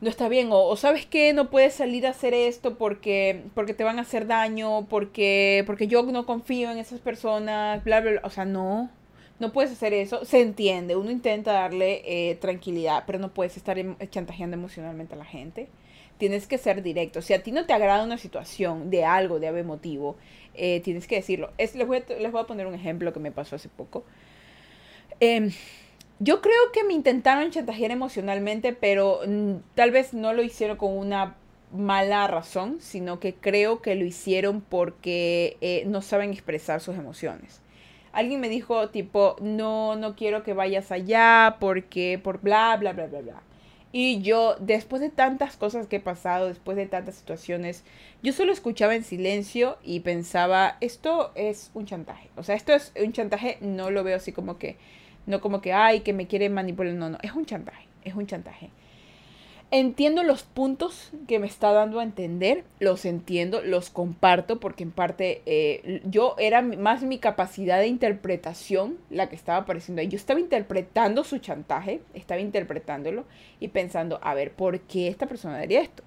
no está bien, o, sabes que no puedes salir a hacer esto porque, porque te van a hacer daño, porque, porque yo no confío en esas personas, bla, bla, bla. O sea, no, no puedes hacer eso. Se entiende, uno intenta darle eh, tranquilidad, pero no puedes estar em, chantajeando emocionalmente a la gente. Tienes que ser directo. Si a ti no te agrada una situación de algo, de algo motivo, eh, tienes que decirlo. Es, les, voy a, poner un ejemplo que me pasó hace poco. Eh, yo creo que me intentaron chantajear emocionalmente, pero mm, tal vez no lo hicieron con una mala razón, sino que creo que lo hicieron porque eh, no saben expresar sus emociones. Alguien me dijo tipo, no, no quiero que vayas allá porque, por bla, bla, bla, bla, bla. Y yo, después de tantas cosas que he pasado, después de tantas situaciones, yo solo escuchaba en silencio y pensaba, esto es un chantaje. O sea, esto es un chantaje, no lo veo así como que no como que, ay, que me quiere manipular. No, no, es un chantaje, es un chantaje. Entiendo los puntos que me está dando a entender, los entiendo, los comparto, porque en parte eh, yo era más mi capacidad de interpretación la que estaba apareciendo ahí. Yo estaba interpretando su chantaje, estaba interpretándolo y pensando, a ver, ¿por qué esta persona haría esto?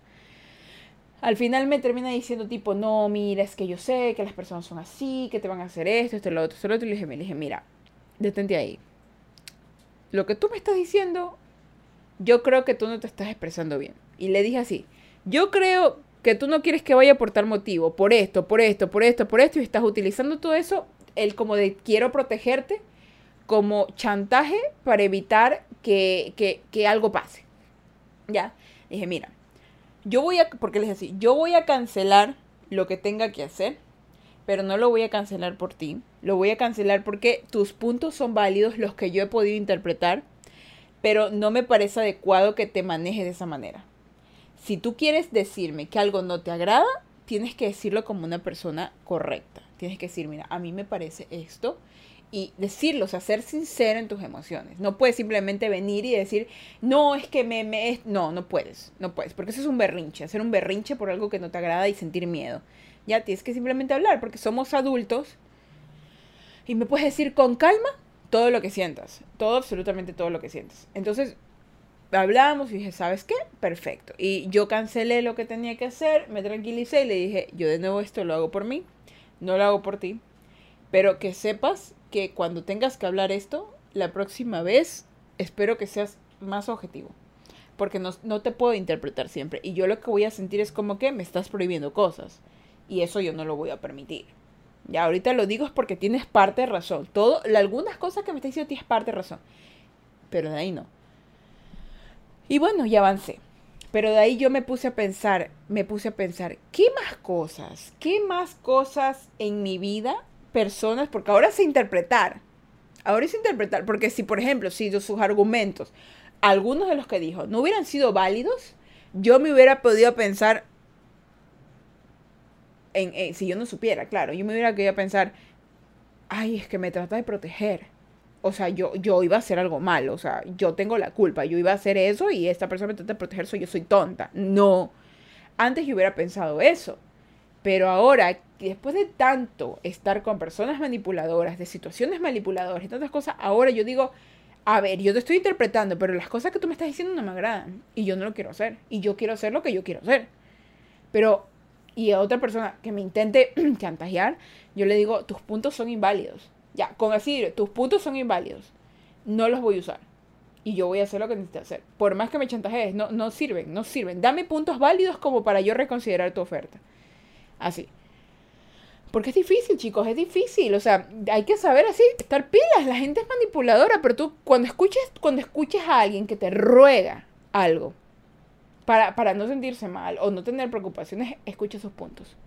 Al final me termina diciendo tipo, no, mira, es que yo sé que las personas son así, que te van a hacer esto, esto, lo otro, esto, lo otro. Y le dije, me dije, mira, detente ahí lo que tú me estás diciendo, yo creo que tú no te estás expresando bien. Y le dije así, yo creo que tú no quieres que vaya por tal motivo, por esto, por esto, por esto, por esto, y estás utilizando todo eso, el como de quiero protegerte, como chantaje para evitar que, que, que algo pase. Ya, dije, mira, yo voy a, porque les así, yo voy a cancelar lo que tenga que hacer pero no lo voy a cancelar por ti. Lo voy a cancelar porque tus puntos son válidos, los que yo he podido interpretar, pero no me parece adecuado que te manejes de esa manera. Si tú quieres decirme que algo no te agrada, tienes que decirlo como una persona correcta. Tienes que decir, mira, a mí me parece esto y decirlo, o sea, ser sincero en tus emociones. No puedes simplemente venir y decir, no, es que me, me... No, no puedes, no puedes, porque eso es un berrinche, hacer un berrinche por algo que no te agrada y sentir miedo. Ya tienes que simplemente hablar porque somos adultos. Y me puedes decir con calma todo lo que sientas. Todo, absolutamente todo lo que sientas. Entonces, hablamos y dije, ¿sabes qué? Perfecto. Y yo cancelé lo que tenía que hacer, me tranquilicé y le dije, yo de nuevo esto lo hago por mí, no lo hago por ti. Pero que sepas que cuando tengas que hablar esto, la próxima vez espero que seas más objetivo. Porque no, no te puedo interpretar siempre. Y yo lo que voy a sentir es como que me estás prohibiendo cosas. Y eso yo no lo voy a permitir. Ya ahorita lo digo es porque tienes parte de razón. Todo, algunas cosas que me está diciendo tienes parte de razón. Pero de ahí no. Y bueno, ya avancé. Pero de ahí yo me puse a pensar, me puse a pensar, ¿qué más cosas? ¿Qué más cosas en mi vida? Personas, porque ahora sé interpretar. Ahora es interpretar, porque si, por ejemplo, si sus argumentos, algunos de los que dijo, no hubieran sido válidos, yo me hubiera podido pensar, si yo no supiera, claro, yo me hubiera querido pensar, ay, es que me trata de proteger. O sea, yo, yo iba a hacer algo malo, o sea, yo tengo la culpa, yo iba a hacer eso y esta persona me trata de proteger, soy yo soy tonta. No. Antes yo hubiera pensado eso. Pero ahora, después de tanto estar con personas manipuladoras, de situaciones manipuladoras y tantas cosas, ahora yo digo, a ver, yo te estoy interpretando, pero las cosas que tú me estás diciendo no me agradan. Y yo no lo quiero hacer. Y yo quiero hacer lo que yo quiero hacer. Pero y a otra persona que me intente chantajear, yo le digo, tus puntos son inválidos. Ya, con así, tus puntos son inválidos. No los voy a usar. Y yo voy a hacer lo que necesito hacer. Por más que me chantajees, no, no sirven, no sirven. Dame puntos válidos como para yo reconsiderar tu oferta. Así. Porque es difícil, chicos, es difícil. O sea, hay que saber así, estar pilas. La gente es manipuladora, pero tú cuando escuches, cuando escuches a alguien que te ruega algo, para, no sentirse mal o no tener preocupaciones, escucha sus puntos.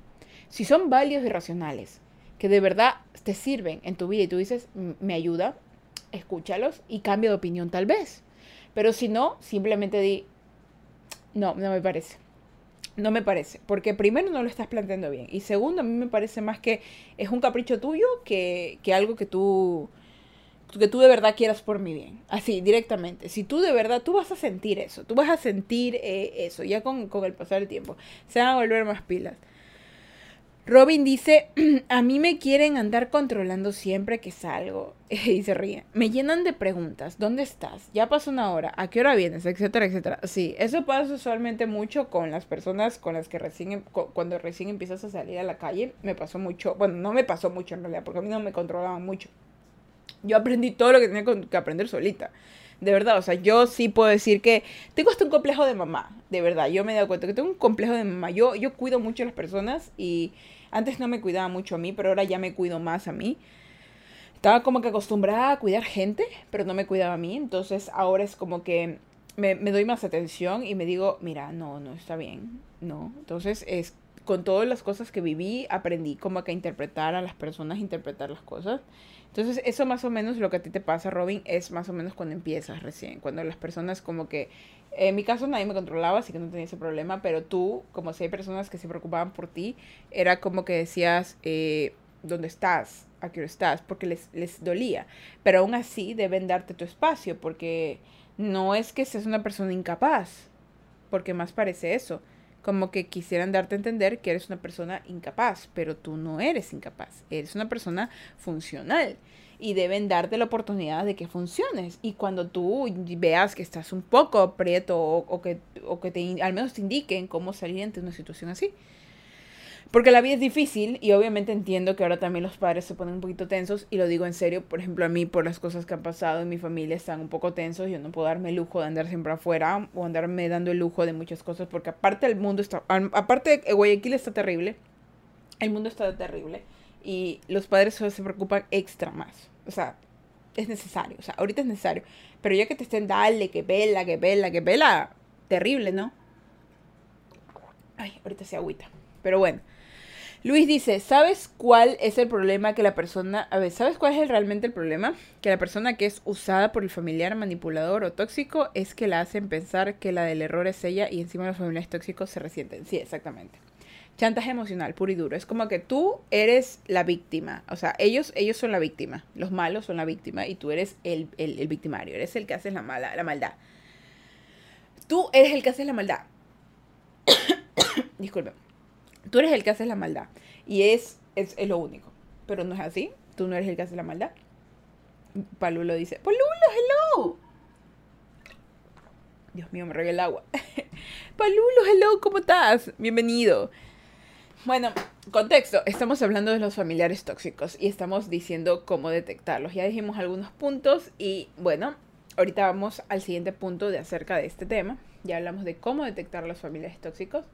Si son válidos y racionales, que de verdad te sirven en tu vida y tú dices, me ayuda, escúchalos y cambia de opinión tal vez. Pero si no, simplemente di, no, no me parece. No me parece, porque primero no lo estás planteando bien y segundo a mí me parece más que es un capricho tuyo que, que algo que tú que tú de verdad quieras por mi bien. Así, directamente. Si tú de verdad, tú vas a sentir eso, tú vas a sentir eh, eso, ya con, el pasar del tiempo. Se van a volver más pilas. Robin dice, a mí me quieren andar controlando siempre que salgo. y se ríe. Me llenan de preguntas. ¿Dónde estás? Ya pasó una hora. ¿A qué hora vienes? Etcétera, etcétera. Sí, eso pasa usualmente mucho con las personas con las que recién, em, cuando recién empiezas a salir a la calle. Me pasó mucho. Bueno, no me pasó mucho en realidad, porque a mí no me controlaban mucho. Yo aprendí todo lo que tenía que aprender solita. De verdad, o sea, yo sí puedo decir que tengo hasta un complejo de mamá. De verdad, yo me he dado cuenta que tengo un complejo de mamá. Yo, yo cuido mucho a las personas y antes no me cuidaba mucho a mí, pero ahora ya me cuido más a mí. Estaba como que acostumbrada a cuidar gente, pero no me cuidaba a mí. Entonces ahora es como que me, doy más atención y me digo, mira, no, no está bien. No. Entonces es con todas las cosas que viví, aprendí como que a interpretar a las personas, interpretar las cosas. Entonces, eso más o menos lo que a ti te pasa, Robin, es más o menos cuando empiezas recién, cuando las personas como que, en mi caso nadie me controlaba, así que no tenía ese problema, pero tú, como si hay personas que se preocupaban por ti, era como que decías, eh, ¿dónde estás? ¿A qué hora estás? Porque les, les dolía. Pero aún así deben darte tu espacio, porque no es que seas una persona incapaz, porque más parece eso como que quisieran darte a entender que eres una persona incapaz, pero tú no eres incapaz, eres una persona funcional y deben darte la oportunidad de que funciones. Y cuando tú veas que estás un poco aprieto o, que, o que te, al menos te indiquen cómo salir ante una situación así. Porque la vida es difícil y obviamente entiendo que ahora también los padres se ponen un poquito tensos y lo digo en serio, por ejemplo a mí por las cosas que han pasado en mi familia están un poco tensos, yo no puedo darme el lujo de andar siempre afuera o andarme dando el lujo de muchas cosas porque aparte el mundo está, aparte Guayaquil está terrible, el mundo está terrible y los padres se preocupan extra más, o sea, es necesario, o sea, ahorita es necesario, pero ya que te estén dale, que vela, que vela, que vela, terrible, ¿no? Ay, ahorita se agüita, pero bueno. Luis dice, ¿sabes cuál es el problema que la persona... A ver, ¿sabes cuál es realmente el problema? Que la persona que es usada por el familiar manipulador o tóxico es que la hacen pensar que la del error es ella y encima los familiares tóxicos se resienten. Sí, exactamente. Chantaje emocional, puro y duro. Es como que tú eres la víctima. O sea, ellos, ellos son la víctima. Los malos son la víctima y tú eres el, el victimario. Eres el que hace la, mala, la maldad. Tú eres el que hace la maldad. Disculpe Tú eres el que hace la maldad. Y es, es, lo único. Pero no es así. Tú no eres el que hace la maldad. Palulo dice, Palulo, hello. Dios mío, me regué el agua. Palulo, hello, ¿cómo estás? Bienvenido. Bueno, contexto, estamos hablando de los familiares tóxicos y estamos diciendo cómo detectarlos. Ya dijimos algunos puntos y bueno, ahorita vamos al siguiente punto de acerca de este tema. Ya hablamos de cómo detectar los familiares tóxicos.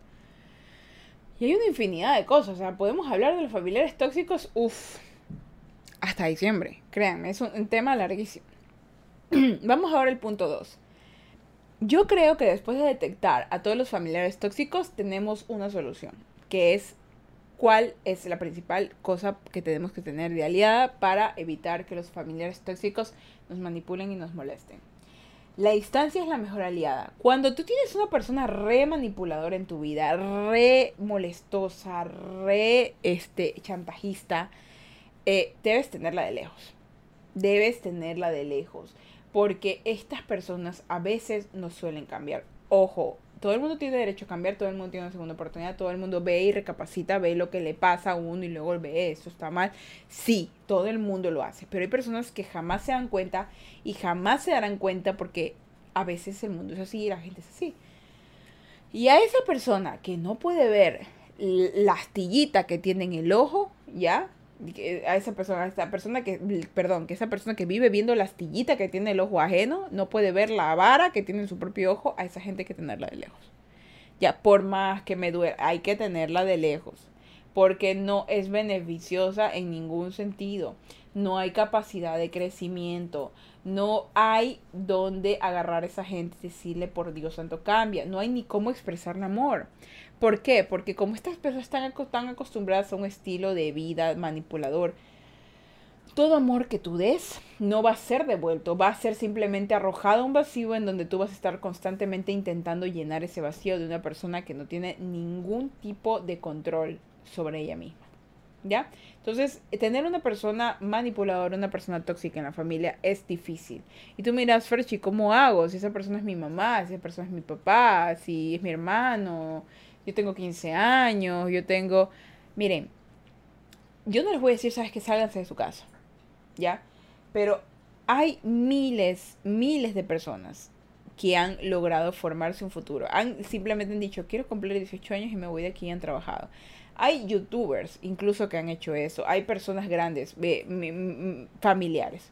Y hay una infinidad de cosas. O sea, podemos hablar de los familiares tóxicos, uff, hasta diciembre. Créanme, es un, tema larguísimo. Vamos ahora al punto 2. Yo creo que después de detectar a todos los familiares tóxicos, tenemos una solución, que es cuál es la principal cosa que tenemos que tener de aliada para evitar que los familiares tóxicos nos manipulen y nos molesten. La distancia es la mejor aliada. Cuando tú tienes una persona re manipuladora en tu vida, re molestosa, re este, chantajista, eh, debes tenerla de lejos. Debes tenerla de lejos. Porque estas personas a veces no suelen cambiar. Ojo, todo el mundo tiene derecho a cambiar, todo el mundo tiene una segunda oportunidad, todo el mundo ve y recapacita, ve lo que le pasa a uno y luego ve eso está mal. Sí, todo el mundo lo hace, pero hay personas que jamás se dan cuenta y jamás se darán cuenta porque a veces el mundo es así y la gente es así. Y a esa persona que no puede ver la astillita que tiene en el ojo, ¿ya? A esa persona, a esa persona que, perdón, que esa persona que vive viendo la astillita que tiene el ojo ajeno, no puede ver la vara que tiene en su propio ojo, a esa gente hay que tenerla de lejos. Ya, por más que me duele, hay que tenerla de lejos, porque no es beneficiosa en ningún sentido. No hay capacidad de crecimiento, no hay donde agarrar a esa gente y decirle, por Dios santo, cambia, no hay ni cómo expresar el amor. ¿Por qué? Porque como estas personas están tan acostumbradas a un estilo de vida manipulador, todo amor que tú des no va a ser devuelto, va a ser simplemente arrojado a un vacío en donde tú vas a estar constantemente intentando llenar ese vacío de una persona que no tiene ningún tipo de control sobre ella misma. ¿Ya? Entonces, tener una persona manipuladora, una persona tóxica en la familia es difícil. Y tú miras, Ferchi, ¿cómo hago? Si esa persona es mi mamá, si esa persona es mi papá, si es mi hermano, yo tengo 15 años, yo tengo... Miren, yo no les voy a decir, sabes que sálganse de su casa, ¿ya? Pero hay miles, miles de personas que han logrado formarse un futuro. Han simplemente han dicho, quiero cumplir 18 años y me voy de aquí y han trabajado. Hay youtubers incluso que han hecho eso. Hay personas grandes, familiares.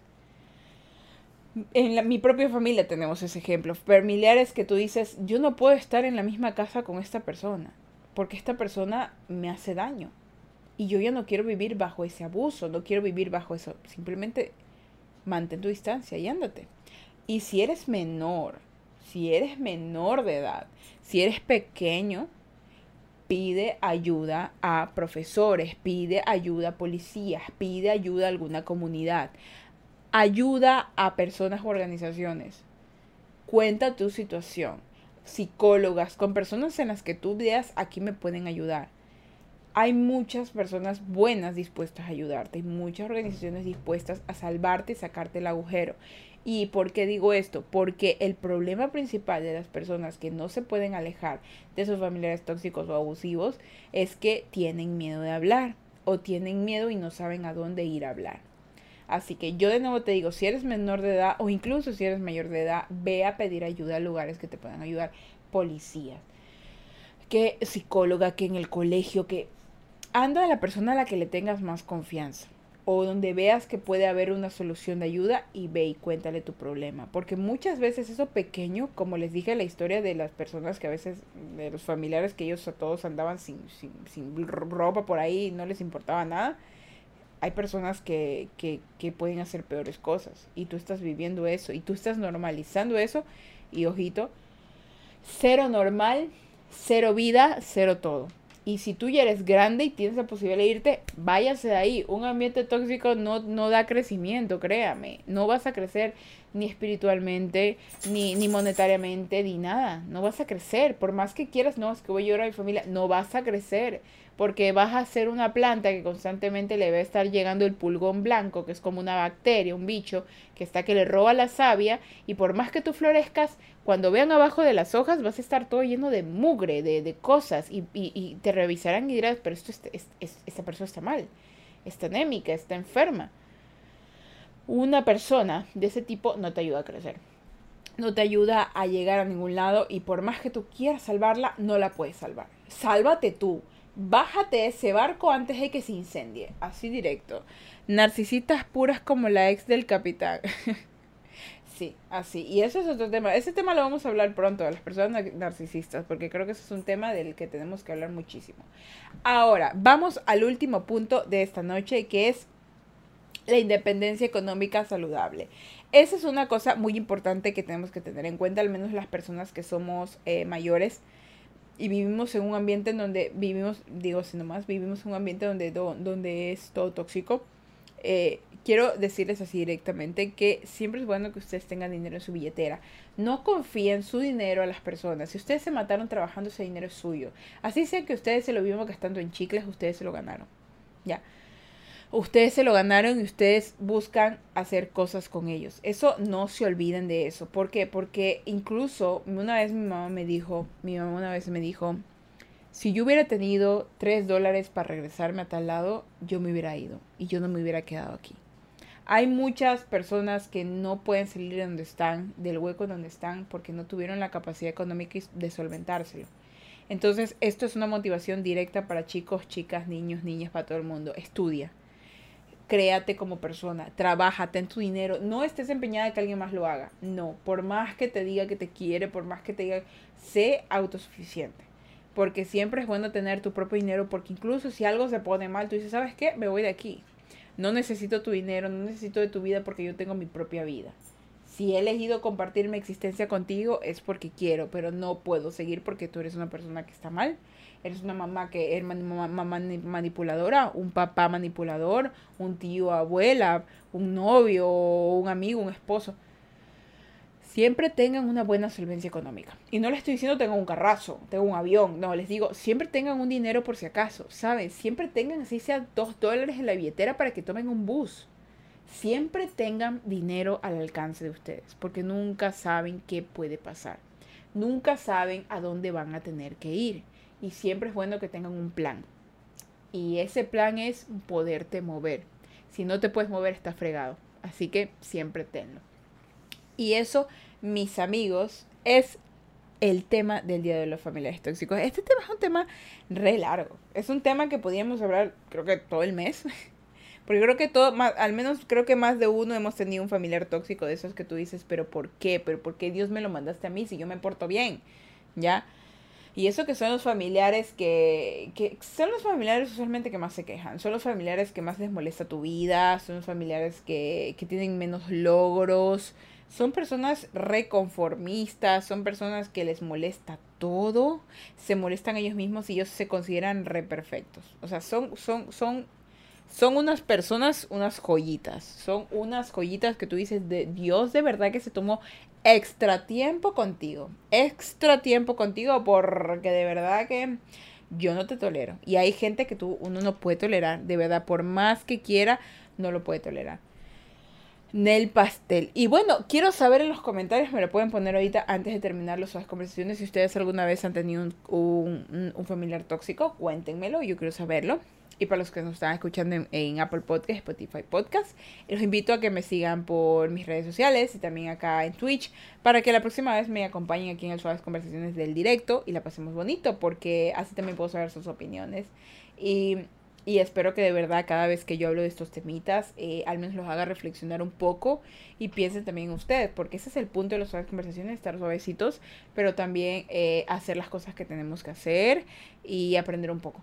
En mi propia familia tenemos ese ejemplo. Familiares que tú dices, yo no puedo estar en la misma casa con esta persona, porque esta persona me hace daño. Y yo ya no quiero vivir bajo ese abuso, no quiero vivir bajo eso. Simplemente mantén tu distancia y ándate. Y si eres menor, si eres menor de edad, si eres pequeño, pide ayuda a profesores, pide ayuda a policías, pide ayuda a alguna comunidad, ayuda a personas o organizaciones. Cuenta tu situación. Psicólogas, con personas en las que tú veas aquí me pueden ayudar. Hay muchas personas buenas dispuestas a ayudarte, hay muchas organizaciones dispuestas a salvarte y sacarte el agujero. ¿Y por qué digo esto? Porque el problema principal de las personas que no se pueden alejar de sus familiares tóxicos o abusivos es que tienen miedo de hablar o tienen miedo y no saben a dónde ir a hablar. Así que yo de nuevo te digo, si eres menor de edad o incluso si eres mayor de edad, ve a pedir ayuda a lugares que te puedan ayudar. Policías, que psicóloga, que en el colegio, que anda a la persona a la que le tengas más confianza o donde veas que puede haber una solución de ayuda y ve y cuéntale tu problema. Porque muchas veces eso pequeño, como les dije la historia de las personas que a veces, de los familiares que ellos a todos andaban sin, sin, sin ropa por ahí y no les importaba nada, hay personas que, que, pueden hacer peores cosas y tú estás viviendo eso y tú estás normalizando eso y ojito, cero normal, cero vida, cero todo. Y si tú ya eres grande y tienes la posibilidad de irte, váyase de ahí. Un ambiente tóxico no, no da crecimiento, créame. No vas a crecer ni espiritualmente, ni, ni monetariamente, ni nada. No vas a crecer. Por más que quieras, no, es que voy a llorar a mi familia. No vas a crecer porque vas a ser una planta que constantemente le va a estar llegando el pulgón blanco, que es como una bacteria, un bicho, que está que le roba la savia, y por más que tú florezcas, cuando vean abajo de las hojas vas a estar todo lleno de mugre, de, de cosas, y, y, te revisarán y dirás, pero esto es, esta persona está mal, está anémica, está enferma. Una persona de ese tipo no te ayuda a crecer no te ayuda a llegar a ningún lado y por más que tú quieras salvarla, no la puedes salvar. Sálvate tú bájate ese barco antes de que se incendie. Así directo. Narcisistas puras como la ex del capitán. sí, así. Y eso es otro tema. Ese tema lo vamos a hablar pronto, las personas narcisistas, porque creo que ese es un tema del que tenemos que hablar muchísimo. Ahora, vamos al último punto de esta noche, que es la independencia económica saludable. Esa es una cosa muy importante que tenemos que tener en cuenta, al menos las personas que somos eh, mayores y vivimos en un ambiente en donde vivimos, digo así nomás, vivimos en un ambiente donde, donde es todo tóxico. Eh, quiero decirles así directamente que siempre es bueno que ustedes tengan dinero en su billetera. No confíen su dinero a las personas. Si ustedes se mataron trabajando, ese dinero es suyo. Así sea que ustedes se lo vieron gastando en chicles, ustedes se lo ganaron. Ya ustedes se lo ganaron y ustedes buscan hacer cosas con ellos. Eso no se olviden de eso. ¿Por qué? Porque incluso una vez mi mamá me dijo, mi mamá una vez me dijo, si yo hubiera tenido tres dólares para regresarme a tal lado, yo me hubiera ido y yo no me hubiera quedado aquí. Hay muchas personas que no pueden salir de donde están, del hueco donde están, porque no tuvieron la capacidad económica de solventárselo. Entonces, esto es una motivación directa para chicos, chicas, niños, niñas, para todo el mundo. Estudia créate como persona, trabaja, ten tu dinero, no estés empeñada de que alguien más lo haga, no, por más que te diga que te quiere, por más que te diga, sé autosuficiente, porque siempre es bueno tener tu propio dinero, porque incluso si algo se pone mal, tú dices, ¿sabes qué? Me voy de aquí, no necesito tu dinero, no necesito de tu vida porque yo tengo mi propia vida. Si he elegido compartir mi existencia contigo es porque quiero, pero no puedo seguir porque tú eres una persona que está mal eres una mamá que es manipuladora, un papá manipulador, un tío, abuela, un novio, un amigo, un esposo. Siempre tengan una buena solvencia económica. Y no les estoy diciendo tengan un carrazo, tengan un avión. No, les digo, siempre tengan un dinero por si acaso. ¿Saben? Siempre tengan, así sea, dos dólares en la billetera para que tomen un bus. Siempre tengan dinero al alcance de ustedes, porque nunca saben qué puede pasar. Nunca saben a dónde van a tener que ir y siempre es bueno que tengan un plan. Y ese plan es poderte mover. Si no te puedes mover, está fregado. Así que siempre tenlo. Y eso, mis amigos, es el tema del Día de los Familiares Tóxicos. Este tema es un tema re largo. Es un tema que podíamos hablar, creo que todo el mes. Porque creo que todo, al menos creo que más de uno hemos tenido un familiar tóxico de esos que tú dices, pero ¿por qué? ¿Pero por qué Dios me lo mandaste a mí si yo me porto bien? ¿Ya? Y eso que son los familiares que, que son los familiares usualmente que más se quejan, son los familiares que más les molesta tu vida, son los familiares que, que tienen menos logros, son personas reconformistas, son personas que les molesta todo, se molestan ellos mismos y ellos se consideran re perfectos. O sea, son, son, son, son unas personas, unas joyitas. Son unas joyitas que tú dices, de Dios de verdad que se tomó extra tiempo contigo. Extra tiempo contigo porque de verdad que yo no te tolero. Y hay gente que tú, uno no puede tolerar. De verdad, por más que quiera, no lo puede tolerar. Nel Pastel. Y bueno, quiero saber en los comentarios, me lo pueden poner ahorita antes de terminar las conversaciones. Si ustedes alguna vez han tenido un, un, familiar tóxico, cuéntenmelo, yo quiero saberlo. Y para los que nos están escuchando en, Apple Podcast, Spotify Podcast, los invito a que me sigan por mis redes sociales y también acá en Twitch para que la próxima vez me acompañen aquí en el Suaves Conversaciones del directo y la pasemos bonito porque así también puedo saber sus opiniones. Y y espero que de verdad cada vez que yo hablo de estos temitas, eh, al menos los haga reflexionar un poco y piensen también ustedes, porque ese es el punto de las conversaciones, estar suavecitos, pero también eh, hacer las cosas que tenemos que hacer y aprender un poco.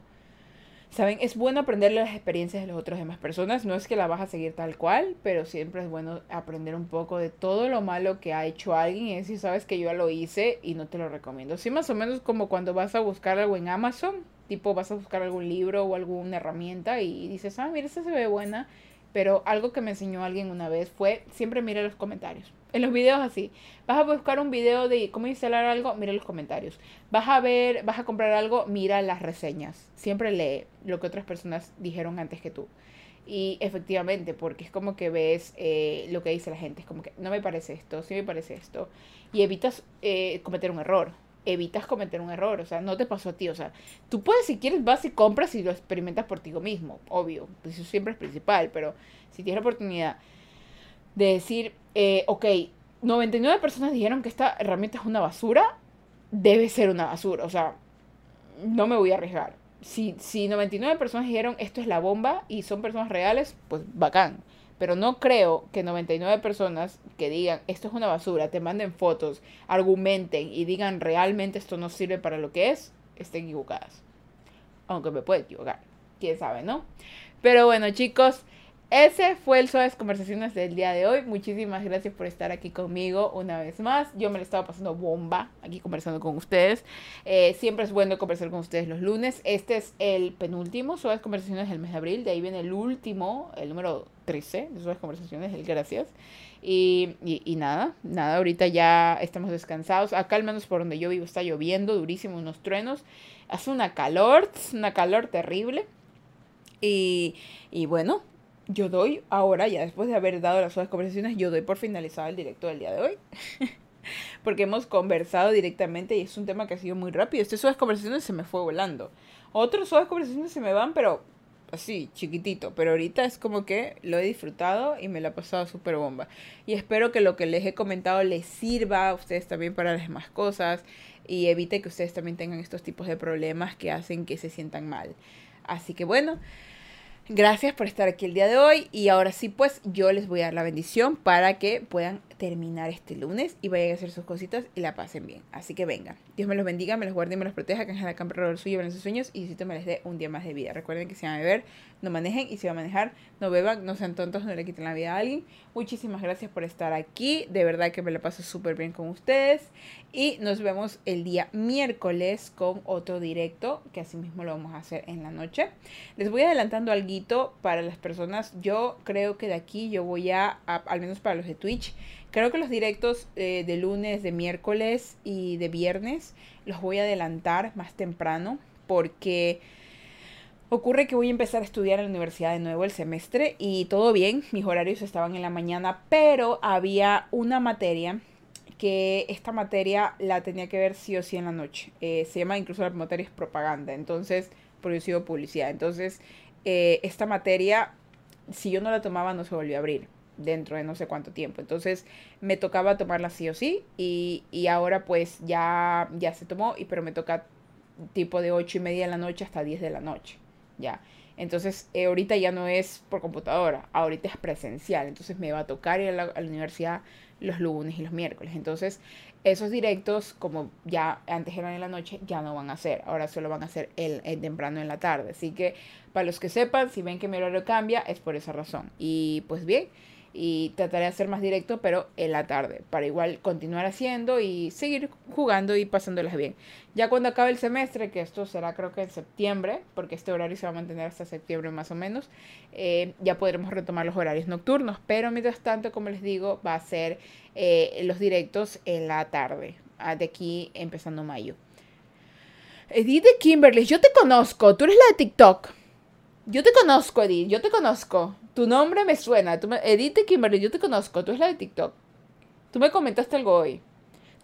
Saben, es bueno aprender las experiencias de las otras demás personas, no es que la vas a seguir tal cual, pero siempre es bueno aprender un poco de todo lo malo que ha hecho alguien y decir, sabes que yo ya lo hice y no te lo recomiendo. Sí, más o menos como cuando vas a buscar algo en Amazon, tipo vas a buscar algún libro o alguna herramienta y dices, ah, mira, esta se ve buena, pero algo que me enseñó alguien una vez fue siempre mira los comentarios. En los videos así, vas a buscar un video de cómo instalar algo, mira los comentarios. Vas a ver, vas a comprar algo, mira las reseñas. Siempre lee lo que otras personas dijeron antes que tú. Y efectivamente, porque es como que ves eh, lo que dice la gente, es como que no me parece esto, sí me parece esto. Y evitas eh, cometer un error evitas cometer un error, o sea, no te pasó a ti, o sea, tú puedes si quieres vas y compras y lo experimentas por ti mismo, obvio, pues eso siempre es principal, pero si tienes la oportunidad de decir, eh, ok, 99 personas dijeron que esta herramienta es una basura, debe ser una basura, o sea, no me voy a arriesgar. Si, si 99 personas dijeron esto es la bomba y son personas reales, pues bacán. Pero no creo que 99 personas que digan esto es una basura, te manden fotos, argumenten y digan realmente esto no sirve para lo que es, estén equivocadas. Aunque me puede equivocar, quién sabe, ¿no? Pero bueno, chicos, ese fue el Suaves Conversaciones del día de hoy. Muchísimas gracias por estar aquí conmigo una vez más. Yo me lo estaba pasando bomba aquí conversando con ustedes. Eh, siempre es bueno conversar con ustedes los lunes. Este es el penúltimo Suaves Conversaciones del mes de abril. De ahí viene el último, el número 13 de Suaves Conversaciones, el gracias. Y, y, nada, nada, ahorita ya estamos descansados. Acá al menos por donde yo vivo está lloviendo durísimo, unos truenos. Hace una calor, una calor terrible. Y, y bueno, yo doy ahora, ya después de haber dado las otras conversaciones, yo doy por finalizado el directo del día de hoy. Porque hemos conversado directamente y es un tema que ha sido muy rápido. Este suaves conversaciones se me fue volando. Otros suaves conversaciones se me van, pero así, chiquitito. Pero ahorita es como que lo he disfrutado y me lo ha pasado súper bomba. Y espero que lo que les he comentado les sirva a ustedes también para las demás cosas y evite que ustedes también tengan estos tipos de problemas que hacen que se sientan mal. Así que bueno. Gracias por estar aquí el día de hoy y ahora sí pues yo les voy a dar la bendición para que puedan terminar este lunes y vayan a hacer sus cositas y la pasen bien. Así que venga, Dios me los bendiga, me los guarde y me los proteja, que en la cámara del suyo en sus sueños y si me les dé un día más de vida. Recuerden que si van a beber, no manejen y si van a manejar, no beban, no sean tontos, no le quiten la vida a alguien. Muchísimas gracias por estar aquí, de verdad que me la paso súper bien con ustedes y nos vemos el día miércoles con otro directo, que así mismo lo vamos a hacer en la noche. Les voy adelantando algo para las personas, yo creo que de aquí yo voy a al menos para los de Twitch, Creo que los directos eh, de lunes, de miércoles y de viernes los voy a adelantar más temprano porque ocurre que voy a empezar a estudiar en la universidad de nuevo el semestre y todo bien, mis horarios estaban en la mañana, pero había una materia que esta materia la tenía que ver sí o sí en la noche. Eh, se llama incluso la materia es propaganda, entonces sigo publicidad. Entonces, eh, esta materia, si yo no la tomaba, no se volvió a abrir dentro de no sé cuánto tiempo. Entonces me tocaba tomarla sí o sí y, y ahora pues ya, ya se tomó, y, pero me toca tipo de 8 y media de la noche hasta 10 de la noche. Ya. Entonces, eh, ahorita ya no es por computadora, ahorita es presencial. Entonces, me va a tocar ir a la, universidad los lunes y los miércoles. Entonces, esos directos, como ya antes eran en la noche, ya no van a ser. Ahora solo van a ser el, el, temprano en la tarde. Así que, para los que sepan, si ven que mi horario cambia, es por esa razón. Y pues bien, y trataré de hacer más directo, pero en la tarde, para igual continuar haciendo y seguir jugando y pasándolas bien. Ya cuando acabe el semestre, que esto será creo que en septiembre, porque este horario se va a mantener hasta septiembre más o menos, eh, ya podremos retomar los horarios nocturnos, pero mientras tanto, como les digo, va a ser eh, los directos en la tarde, ah, de aquí empezando mayo. Edith Kimberly, yo te conozco, tú eres la de TikTok. Yo te conozco, Edith, yo te conozco. Tu nombre me suena. Tú me... Edith Kimberly, yo te conozco. Tú es la de TikTok. Tú me comentaste algo hoy.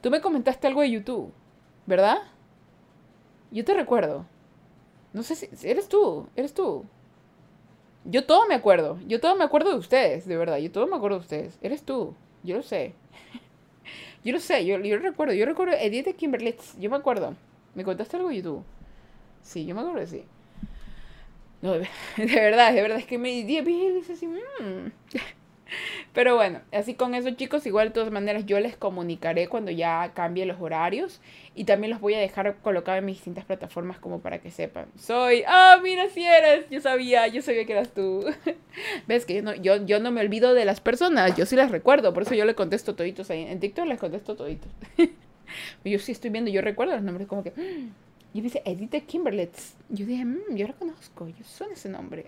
Tú me comentaste algo de YouTube. ¿Verdad? Yo te recuerdo. No sé si... Eres tú. Eres tú. Yo todo me acuerdo. Yo todo me acuerdo de ustedes, de verdad. Yo todo me acuerdo de ustedes. Eres tú. Yo lo sé. yo lo sé. Yo, yo recuerdo. Yo recuerdo Edith Kimberly. Yo me acuerdo. ¿Me contaste algo de YouTube? Sí, yo me acuerdo de sí. No, de, verdad, de verdad, es que me dice así. Mm". Pero bueno, así con eso chicos, igual de todas maneras yo les comunicaré cuando ya cambie los horarios y también los voy a dejar colocados en mis distintas plataformas como para que sepan. Soy, ah, mira si eres, yo sabía, yo sabía que eras tú. Ves que yo no, yo, yo no me olvido de las personas, yo sí las recuerdo, por eso yo le contesto toditos ahí. En TikTok les contesto toditos. yo sí estoy viendo, yo recuerdo los nombres como que... Y dice Edith Kimberlet. Yo dije, mmm, yo la conozco, yo suena ese nombre.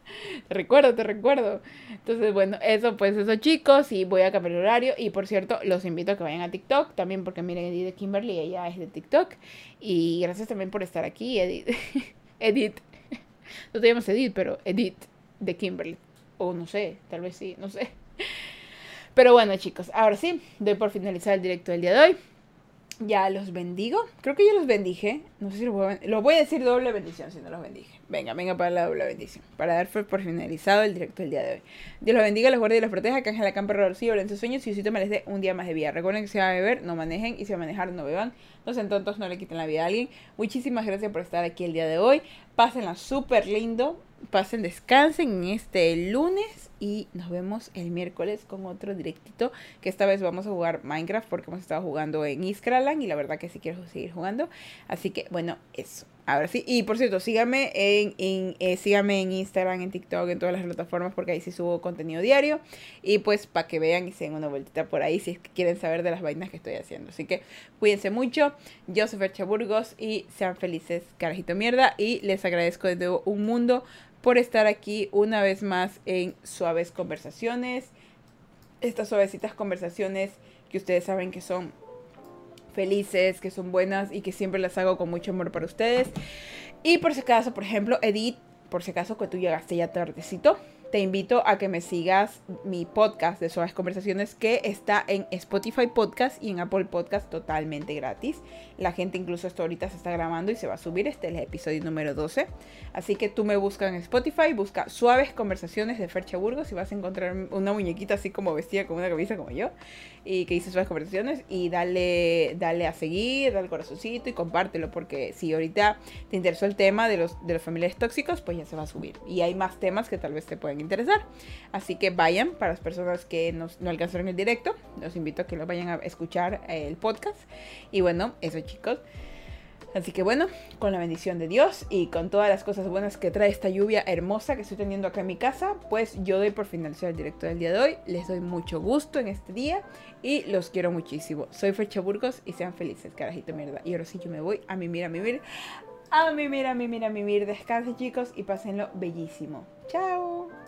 te recuerdo, te recuerdo. Entonces, bueno, eso pues eso chicos, y voy a cambiar el horario. Y por cierto, los invito a que vayan a TikTok también porque miren Edith Kimberly, ella es de TikTok. Y gracias también por estar aquí, Edith. Edith. No te llamas Edith, pero Edith de Kimberly. O no sé, tal vez sí, no sé. Pero bueno chicos, ahora sí, doy por finalizar el directo del día de hoy ya los bendigo. Creo que yo los bendije. No sé si lo voy a, lo voy a decir doble bendición si no los bendije. Venga, venga para la doble bendición. Para dar por finalizado el directo del día de hoy. Dios los bendiga, los guarde y los proteja. Que Ángel la camper en sus sueños. Y usted me les dé un día más de vida. Recuerden que si va a beber, no manejen. Y si va a manejar, no beban. No sean tontos, no le quiten la vida a alguien. Muchísimas gracias por estar aquí el día de hoy. Pásenla súper lindo. Pasen, descansen en este lunes y nos vemos el miércoles con otro directito que esta vez vamos a jugar Minecraft porque hemos estado jugando en Iskraland y la verdad que sí quiero seguir jugando. Así que bueno, eso. Ahora sí, y por cierto, síganme en, en eh, síganme en Instagram, en TikTok, en todas las plataformas porque ahí sí subo contenido diario. Y pues para que vean y se den una vueltita por ahí si quieren saber de las vainas que estoy haciendo. Así que cuídense mucho. Yo soy Fercha Burgos y sean felices, carajito mierda. Y les agradezco de nuevo un mundo por estar aquí una vez más en Suaves Conversaciones. Estas suavecitas conversaciones que ustedes saben que son felices, que son buenas y que siempre las hago con mucho amor para ustedes. Y por si acaso, por ejemplo, Edith, por si acaso que tú llegaste ya tardecito, te invito a que me sigas mi podcast de Suaves Conversaciones que está en Spotify Podcast y en Apple Podcast totalmente gratis. La gente incluso esto ahorita se está grabando y se va a subir. Este es el episodio número 12. Así que tú me buscas en Spotify, busca Suaves Conversaciones de Fercha Burgos y vas a encontrar una muñequita así como vestida con una camisa como yo y que dice Suaves Conversaciones y dale, dale a seguir, dale corazoncito y compártelo porque si ahorita te interesó el tema de los, de los familiares tóxicos, pues ya se va a subir. Y hay más temas que tal vez te pueden interesar. Así que vayan, para las personas que no alcanzaron el directo, los invito a que lo vayan a escuchar eh, el podcast. Y bueno, eso chicos. Así que bueno, con la bendición de Dios y con todas las cosas buenas que trae esta lluvia hermosa que estoy teniendo acá en mi casa, pues yo doy por finalizar el directo del día de hoy. Les doy mucho gusto en este día y los quiero muchísimo. Soy Fecha Burgos y sean felices, carajito mierda. Y ahora sí yo me voy a mimir, a mimir, a mimir, a mimir, a mimir. Descansen chicos y pásenlo bellísimo. Chao.